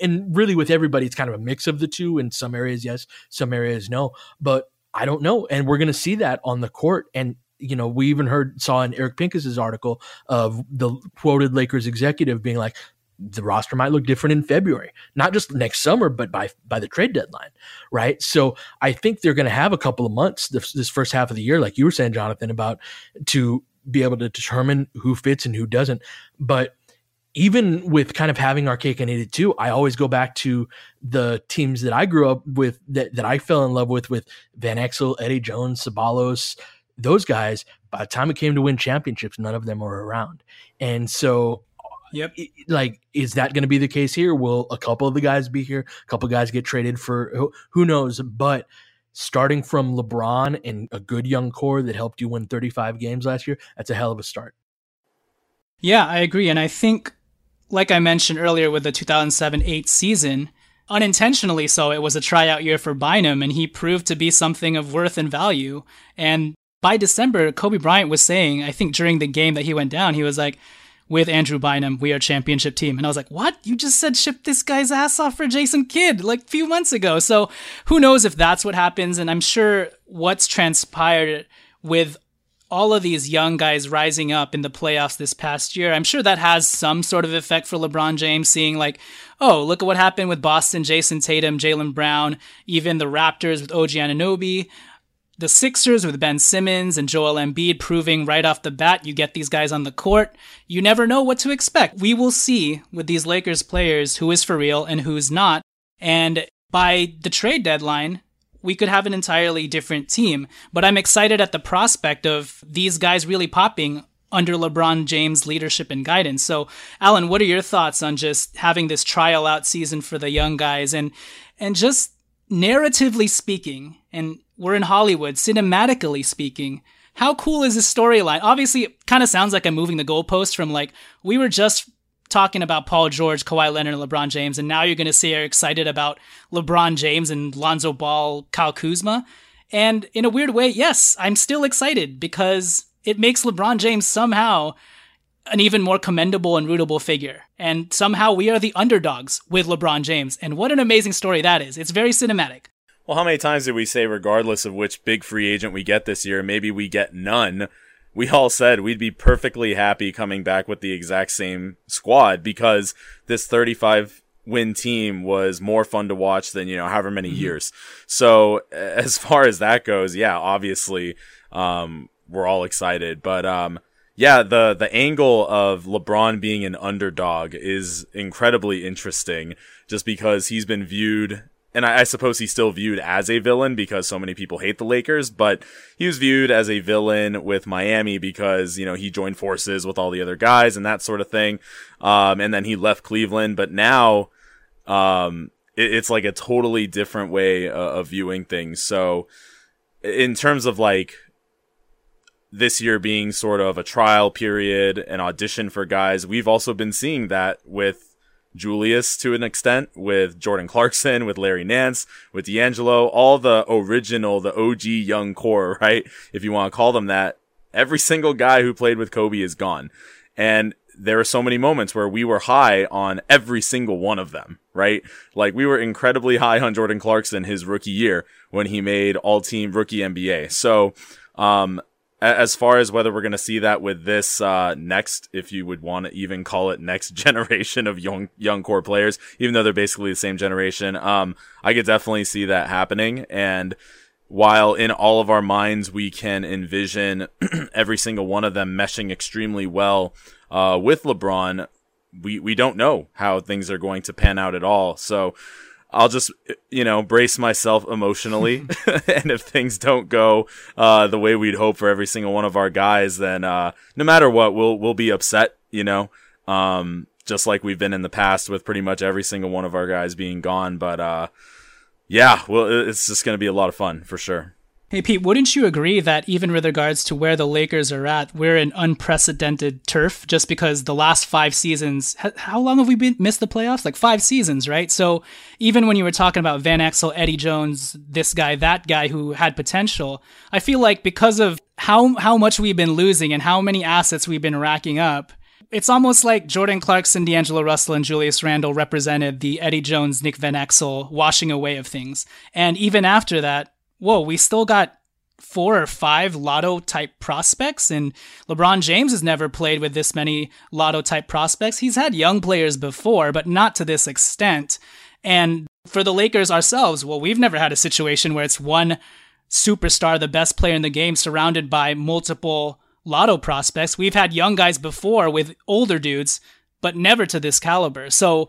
and really with everybody, it's kind of a mix of the two. In some areas, yes, some areas, no. But I don't know, and we're going to see that on the court. And you know, we even heard saw in Eric Pincus's article of the quoted Lakers executive being like, the roster might look different in February, not just next summer, but by by the trade deadline, right? So I think they're going to have a couple of months this, this first half of the year, like you were saying, Jonathan, about to be able to determine who fits and who doesn't. But even with kind of having our cake and eat it too, I always go back to the teams that I grew up with that, that I fell in love with, with Van Exel, Eddie Jones, Ceballos, those guys. By the time it came to win championships, none of them were around. And so Yep. Like, is that going to be the case here? Will a couple of the guys be here? A couple guys get traded for who, who knows? But starting from LeBron and a good young core that helped you win 35 games last year, that's a hell of a start. Yeah, I agree. And I think, like I mentioned earlier with the 2007 8 season, unintentionally so, it was a tryout year for Bynum, and he proved to be something of worth and value. And by December, Kobe Bryant was saying, I think during the game that he went down, he was like, with Andrew Bynum, we are championship team. And I was like, what? You just said ship this guy's ass off for Jason Kidd like a few months ago. So who knows if that's what happens. And I'm sure what's transpired with all of these young guys rising up in the playoffs this past year, I'm sure that has some sort of effect for LeBron James, seeing like, oh, look at what happened with Boston, Jayson Tatum, Jaylen Brown, even the Raptors with OG Anunoby the Sixers with Ben Simmons and Joel Embiid proving right off the bat you get these guys on the court, you never know what to expect. We will see with these Lakers players who is for real and who's not. And by the trade deadline, we could have an entirely different team. But I'm excited at the prospect of these guys really popping under LeBron James' leadership and guidance. So, Alan, what are your thoughts on just having this trial out season for the young guys and and just narratively speaking, and we're in Hollywood, cinematically speaking, how cool is this storyline? Obviously, it kind of sounds like I'm moving the goalpost from like, we were just talking about Paul George, Kawhi Leonard, and LeBron James, and now you're going to say you're excited about LeBron James and Lonzo Ball, Kyle Kuzma. And in a weird way, yes, I'm still excited because it makes LeBron James somehow an even more commendable and rootable figure. And somehow we are the underdogs with LeBron James. And what an amazing story that is. It's very cinematic. Well, how many times did we say, regardless of which big free agent we get this year, maybe we get none? We all said we'd be perfectly happy coming back with the exact same squad because this 35 win team was more fun to watch than, you know, however many mm-hmm. years. So as far as that goes, yeah, obviously, um, we're all excited, but, um, yeah, the the angle of LeBron being an underdog is incredibly interesting, just because he's been viewed, and I, I, suppose he's still viewed as a villain because so many people hate the Lakers, but he was viewed as a villain with Miami because you know he joined forces with all the other guys and that sort of thing, um, and then he left Cleveland, but now, um, it, it's like a totally different way uh, of viewing things. So, in terms of like this year being sort of a trial period, an audition for guys. We've also been seeing that with Julius to an extent, with Jordan Clarkson, with Larry Nance, with D'Angelo, all the original, the OG young core, right? If you want to call them that. Every single guy who played with Kobe is gone. And there are so many moments where we were high on every single one of them, right? Like we were incredibly high on Jordan Clarkson his rookie year when he made all team rookie NBA. So, um, as far as whether we're going to see that with this uh, next, if you would want to even call it next generation of young young core players, even though they're basically the same generation, um, I could definitely see that happening. And while in all of our minds we can envision every single one of them meshing extremely well uh, with LeBron, we we don't know how things are going to pan out at all. So I'll just you know brace myself emotionally, and if things don't go uh, the way we'd hope for every single one of our guys, then uh, no matter what, we'll we'll be upset. You know, um, just like we've been in the past with pretty much every single one of our guys being gone. But uh, yeah, well, it's just going to be a lot of fun for sure. Hey, Pete, wouldn't you agree that even with regards to where the Lakers are at, we're in unprecedented turf just because the last five seasons, how long have we been missed the playoffs? Like five seasons, right? So even when you were talking about Van Exel, Eddie Jones, this guy, that guy who had potential, I feel like because of how, how much we've been losing and how many assets we've been racking up, it's almost like Jordan Clarkson, D'Angelo Russell, and Julius Randle represented the Eddie Jones, Nick Van Exel washing away of things. And even after that, whoa, we still got four or five lotto type prospects and LeBron James has never played with this many lotto type prospects. He's had young players before, but not to this extent. And for the Lakers ourselves, well, we've never had a situation where it's one superstar, the best player in the game, surrounded by multiple lotto prospects. We've had young guys before with older dudes, but never to this caliber. So,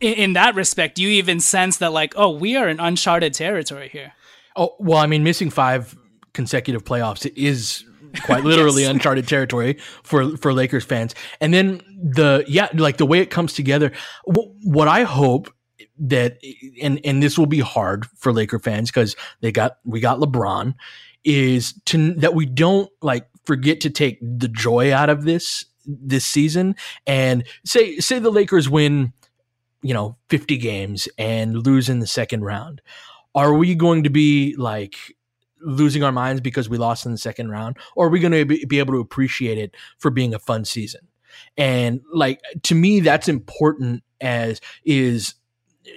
in, that respect, you even sense that, like, oh, we are in uncharted territory here? Oh, well, I mean, missing five consecutive playoffs is quite literally yes. uncharted territory for for Lakers fans. And then the yeah, like the way it comes together. What I hope that and and this will be hard for Laker fans because they got we got LeBron is to that we don't like forget to take the joy out of this this season and say say the Lakers win you know 50 games and lose in the second round are we going to be like losing our minds because we lost in the second round? Or are we going to be, able to appreciate it for being a fun season? And like to me that's important as is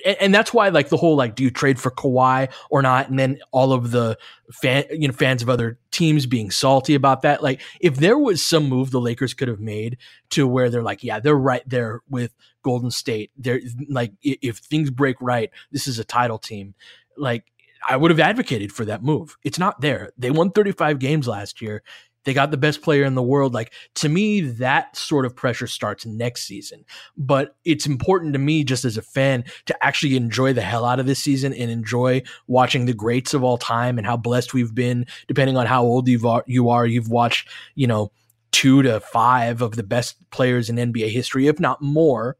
and that's why like the whole like do you trade for Kawhi or not? And then all of the fan you know fans of other teams being salty about that. Like if there was some move the Lakers could have made to where they're like yeah they're right there with Golden State. They're like if things break right this is a title team like I would have advocated for that move it's not there they won 35 games last year they got the best player in the world. Like to me, that sort of pressure starts next season. But it's important to me, just as a fan, to actually enjoy the hell out of this season and enjoy watching the greats of all time and how blessed we've been. Depending on how old you are, you've watched, you know, two to five of the best players in NBA history, if not more,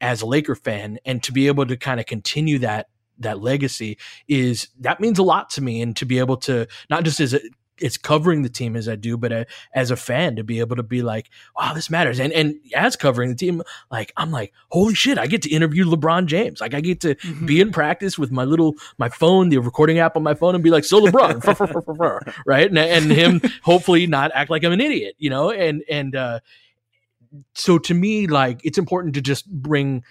as a Laker fan, and to be able to kind of continue that that legacy is that means a lot to me and to be able to not just as a it's covering the team as I do, but uh, as a fan to be able to be like, wow, this matters. And and as covering the team, like I'm like, holy shit, I get to interview LeBron James. Like I get to mm-hmm. be in practice with my little my phone, the recording app on my phone, and be like, so LeBron, right? And and him hopefully not act like I'm an idiot, you know. And and uh, so to me, like it's important to just bring.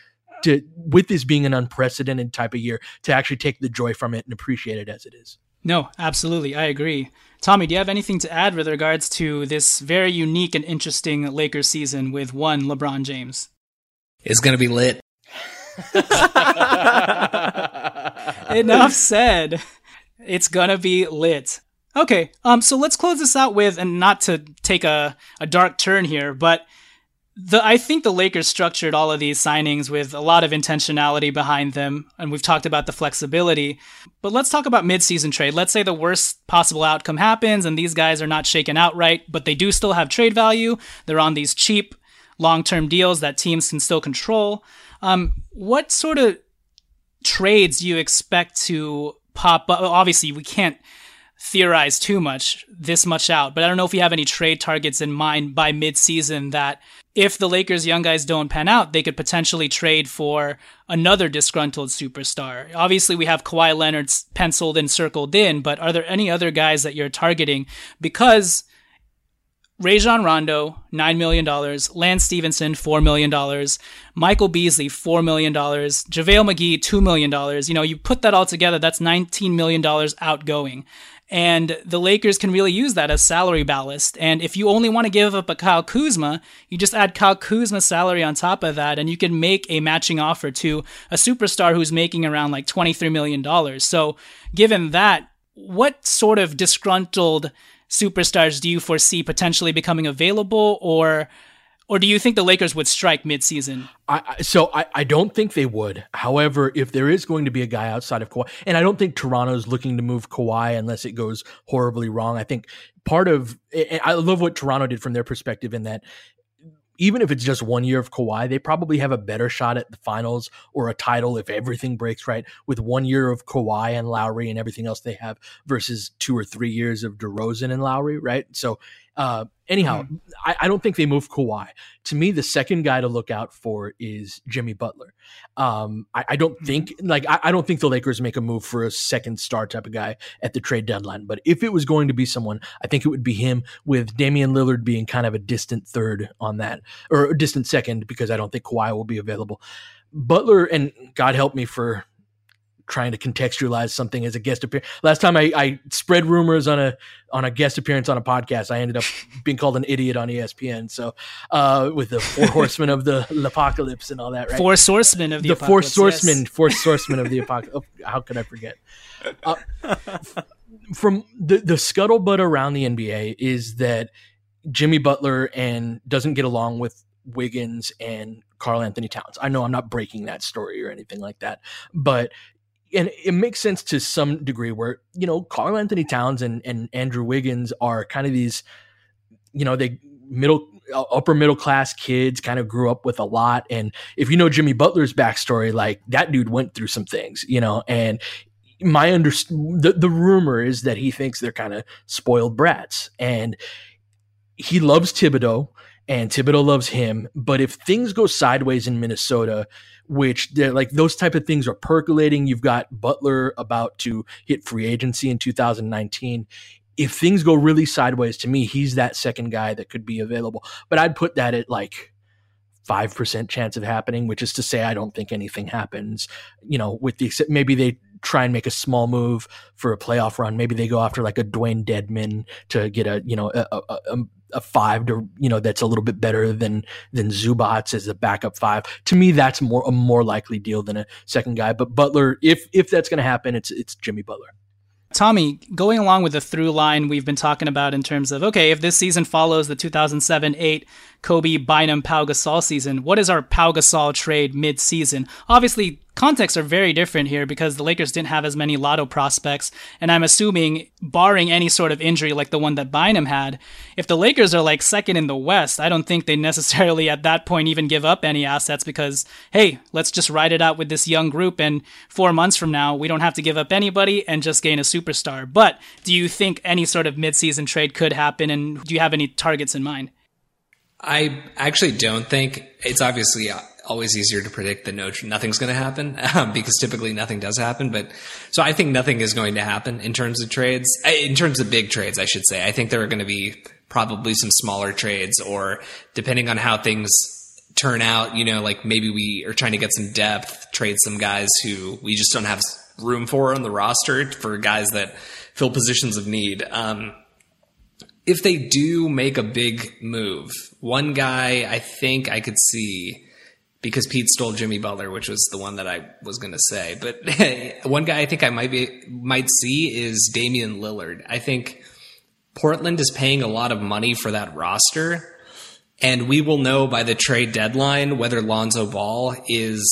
To, with this being an unprecedented type of year, to actually take the joy from it and appreciate it as it is. No, absolutely. I agree. Tommy, do you have anything to add with regards to this very unique and interesting Lakers season with one LeBron James? It's going to be lit. Enough said. It's going to be lit. Okay, um, so let's close this out with, and not to take a, a dark turn here, but the I think the Lakers structured all of these signings with a lot of intentionality behind them, and we've talked about the flexibility. But let's talk about midseason trade. Let's say the worst possible outcome happens, and these guys are not shaken outright, but they do still have trade value. They're on these cheap, long-term deals that teams can still control. Um, what sort of trades do you expect to pop up? Obviously, we can't theorize too much this much out, but I don't know if you have any trade targets in mind by midseason that if the Lakers young guys don't pan out, they could potentially trade for another disgruntled superstar. Obviously, we have Kawhi Leonard penciled and circled in, but are there any other guys that you're targeting? Because Rajon Rondo, $9 million. Lance Stephenson, $4 million. Michael Beasley, $4 million. JaVale McGee, $2 million. You know, you put that all together, that's $19 million outgoing. And the Lakers can really use that as salary ballast. And if you only want to give up a Kyle Kuzma, you just add Kyle Kuzma's salary on top of that, and you can make a matching offer to a superstar who's making around like $23 million. So, given that, what sort of disgruntled superstars do you foresee potentially becoming available or or do you think the Lakers would strike midseason? I, so I, I don't think they would. However, if there is going to be a guy outside of Kawhi, and I don't think Toronto's looking to move Kawhi unless it goes horribly wrong. I think part of I love what Toronto did from their perspective in that even if it's just one year of Kawhi, they probably have a better shot at the finals or a title if everything breaks right with one year of Kawhi and Lowry and everything else they have versus two or three years of DeRozan and Lowry, right? So Uh, anyhow, mm-hmm. I, I, don't think they move Kawhi. To me, the second guy to look out for is Jimmy Butler. Um, I, I, don't mm-hmm. think like I, I, don't think the Lakers make a move for a second star type of guy at the trade deadline. But if it was going to be someone, I think it would be him. With Damian Lillard being kind of a distant third on that, or a distant second, because I don't think Kawhi will be available. Butler and God help me for trying to contextualize something as a guest appearance. Last time I, I, spread rumors on a on a guest appearance on a podcast, I ended up being called an idiot on ESPN. So uh, with the four horsemen of the apocalypse and all that, right? Four sourcemen of the, apocalypse the four sourcemen, yes. four sourcemen of the apocalypse. Oh, how could I forget? Uh, from the the scuttlebutt around the NBA is that Jimmy Butler and doesn't get along with Wiggins and Karl-Anthony Towns. I know I'm not breaking that story or anything like that, but and it makes sense to some degree where you know Karl Anthony Towns and, and Andrew Wiggins are kind of these you know they middle upper middle class kids kind of grew up with a lot. And if you know Jimmy Butler's backstory like that dude went through some things you know and my under the, the rumor is that he thinks they're kind of spoiled brats. And he loves Thibodeau and Thibodeau loves him but if things go sideways in Minnesota which they're like those type of things are percolating. You've got Butler about to hit free agency in 2019. If things go really sideways to me, he's that second guy that could be available. But I'd put that at like 5% chance of happening, which is to say I don't think anything happens. You know, with the except maybe they try and make a small move for a playoff run. Maybe they go after like a Dewayne Dedmon to get a, you know, a, a, a um, a five to you know that's a little bit better than than Zubac as a backup five. To me, that's more a more likely deal than a second guy. But Butler, if if that's going to happen, it's it's Jimmy Butler. Tommy, going along with the through line we've been talking about in terms of okay, if this season follows the 2007-8 Kobe Bynum Pau Gasol season, what is our Pau Gasol trade mid-season? Obviously, contexts are very different here because the Lakers didn't have as many lotto prospects. And I'm assuming, barring any sort of injury like the one that Bynum had, if the Lakers are like second in the West, I don't think they necessarily at that point even give up any assets because, hey, let's just ride it out with this young group. And four months from now, we don't have to give up anybody and just gain a superstar. But do you think any sort of midseason trade could happen? And do you have any targets in mind? I actually don't think it's obviously uh, always easier to predict that no, nothing's going to happen um, because typically nothing does happen. But so I think nothing is going to happen in terms of trades, in terms of big trades, I should say. I think there are going to be probably some smaller trades or depending on how things turn out, you know, like maybe we are trying to get some depth, trade some guys who we just don't have room for on the roster for guys that fill positions of need. Um, if they do make a big move, one guy I think I could see because Pete stole Jimmy Butler, which was the one that I was going to say. But one guy I think I might be might see is Damian Lillard. I think Portland is paying a lot of money for that roster, and we will know by the trade deadline whether Lonzo Ball is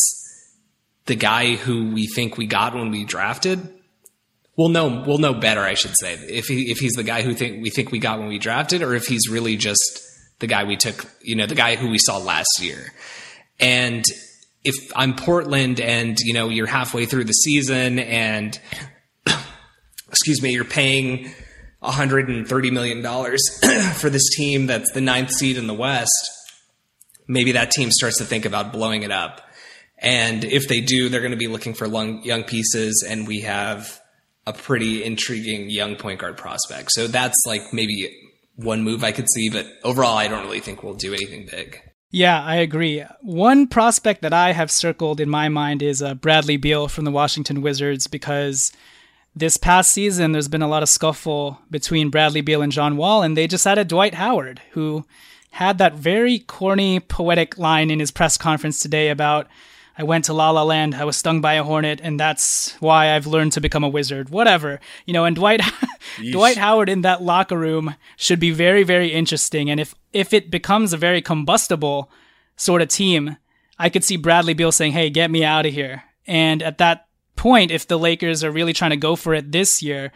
the guy who we think we got when we drafted. We'll know we'll know better, I should say, if he if he's the guy who think we think we got when we drafted, or if he's really just the guy we took, you know, the guy who we saw last year. And if I'm Portland and, you know, you're halfway through the season and, excuse me, you're paying $130 million for this team that's the ninth seed in the West, maybe that team starts to think about blowing it up. And if they do, they're going to be looking for young pieces, and we have a pretty intriguing young point guard prospect. So that's like maybe one move I could see, but overall, I don't really think we'll do anything big. Yeah, I agree. One prospect that I have circled in my mind is uh, Bradley Beal from the Washington Wizards because this past season there's been a lot of scuffle between Bradley Beal and John Wall, and they just added Dwight Howard, who had that very corny, poetic line in his press conference today about I went to La La Land, I was stung by a hornet, and that's why I've learned to become a wizard. Whatever. You know, and Dwight Dwight Howard in that locker room should be very, very interesting. And if if it becomes a very combustible sort of team, I could see Bradley Beal saying, Hey, get me out of here. And at that point, if the Lakers are really trying to go for it this year,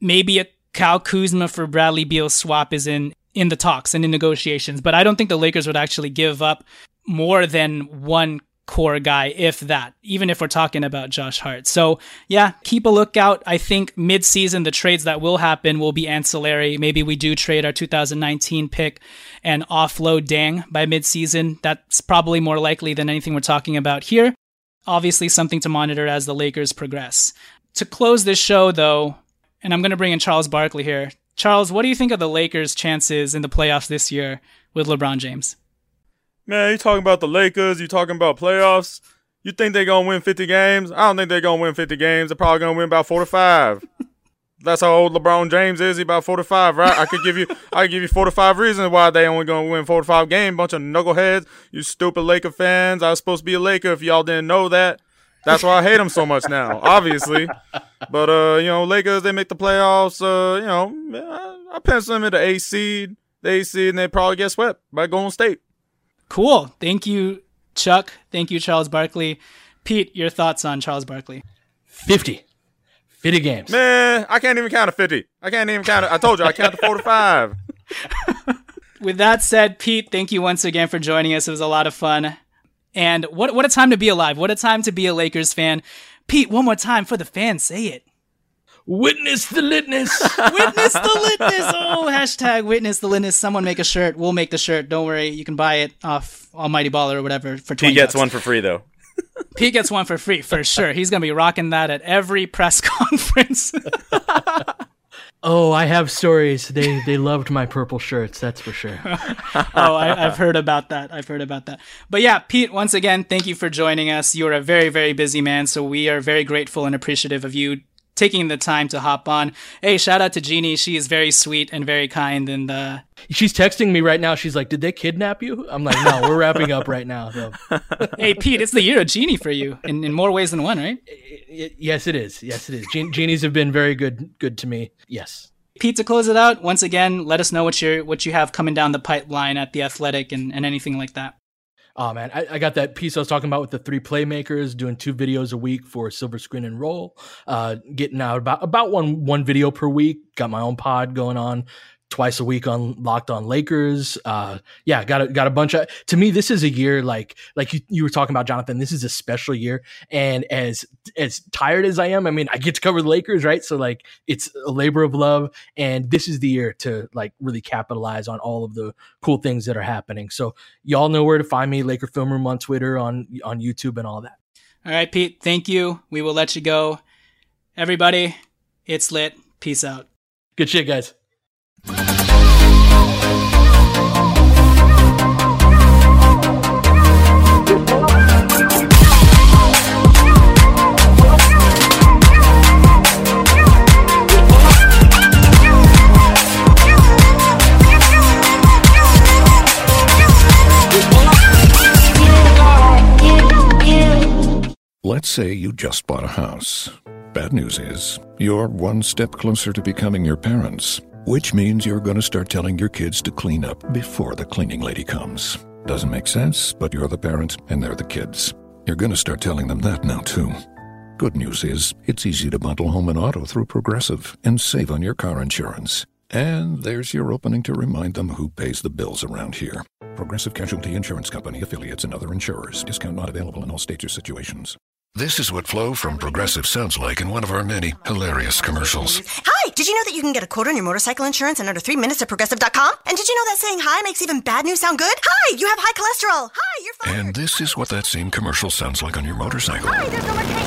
maybe a Kyle Kuzma for Bradley Beal swap is in in the talks and in negotiations. But I don't think the Lakers would actually give up more than one core guy, if that, even if we're talking about Josh Hart. So, yeah, keep a lookout. I think mid-season, the trades that will happen will be ancillary. Maybe we do trade our 2019 pick and offload Deng by mid-season. That's probably more likely than anything we're talking about here. Obviously, something to monitor as the Lakers progress. To close this show, though, and I'm going to bring in Charles Barkley here. Charles, what do you think of the Lakers' chances in the playoffs this year with LeBron James? Man, you talking about the Lakers? You talking about playoffs? You think they're gonna win 50 games? I don't think they're gonna win 50 games. They're probably gonna win about 45. That's how old LeBron James is. He about 45, right? I could give you, I could give you 45 reasons why they only gonna win 45 games. Bunch of knuckleheads, you stupid Laker fans. I was supposed to be a Laker if y'all didn't know that. That's why I hate them so much now, obviously. But uh, you know, Lakers they make the playoffs. Uh, you know, I pencil them into A seed, the A seed, and they probably get swept by Golden State. Cool. Thank you, Chuck. Thank you, Charles Barkley. Pete, your thoughts on Charles Barkley? 50. 50 games. Man, I can't even count to 50. I can't even count it. I told you, I count to 45. With that said, Pete, thank you once again for joining us. It was a lot of fun. And what what a time to be alive. What a time to be a Lakers fan. Pete, one more time for the fans, say it. Witness the litness. witness the litness. Oh, hashtag witness the litness. Someone make a shirt. We'll make the shirt. Don't worry. You can buy it off Almighty Baller or whatever for 20 He gets bucks. one for free though. Pete gets one for free for sure. He's gonna be rocking that at every press conference. Oh, I have stories. They they loved my purple shirts. That's for sure. oh, I, I've heard about that. I've heard about that. But yeah, Pete, once again, thank you for joining us. You are a very, very busy man, so we are very grateful and appreciative of you taking the time to hop on. Hey, shout out to Jeannie. She is very sweet and very kind. And uh, She's texting me right now. She's like, "Did they kidnap you?" I'm like, "No, we're wrapping up right now." So. hey, Pete, it's the year of Jeannie for you in, in more ways than one, right? yes, it is. Yes, it is. Genies have been very good good to me. Yes. Pete, to close it out, once again, let us know what you what you have coming down the pipeline at the Athletic and, and anything like that. Oh man, I, I, got that piece I was talking about with the three playmakers doing two videos a week for Silver Screen and Roll. Uh, getting out about about one one video per week. Got my own pod going on twice a week on Locked On Lakers. Uh, yeah, got a, got a bunch of. To me, this is a year like like you, you were talking about, Jonathan. This is a special year, and as as tired as I am, I mean, I get to cover the Lakers, right? So like, it's a labor of love, and this is the year to like really capitalize on all of the cool things that are happening. So y'all know where to find me, Laker Film Room on Twitter, on on YouTube, and all that. All right, Pete. Thank you. We will let you go. Everybody, it's lit. Peace out. Good shit, guys. Let's say you just bought a house. Bad news is, you're one step closer to becoming your parents, which means you're going to start telling your kids to clean up before the cleaning lady comes. Doesn't make sense, but you're the parent and they're the kids. You're going to start telling them that now, too. Good news is, it's easy to bundle home and auto through Progressive and save on your car insurance. And there's your opening to remind them who pays the bills around here. Progressive Casualty Insurance Company affiliates and other insurers. Discount not available in all states or situations. This is what Flo from Progressive sounds like in one of our many hilarious commercials. Hi, did you know that you can get a quote on your motorcycle insurance in under three minutes at progressive.com? And did you know that saying hi makes even bad news sound good? Hi, you have high cholesterol. Hi, you're fine. And this is what that same commercial sounds like on your motorcycle. Hi, there's no more pain.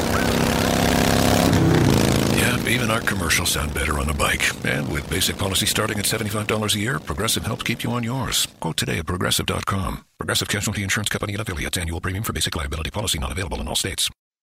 Yeah, even our commercials sound better on a bike. And with basic policy starting at $75 a year, Progressive helps keep you on yours. Quote today at progressive.com. Progressive Casualty Insurance Company and affiliates. Annual premium for basic liability policy not available in all states.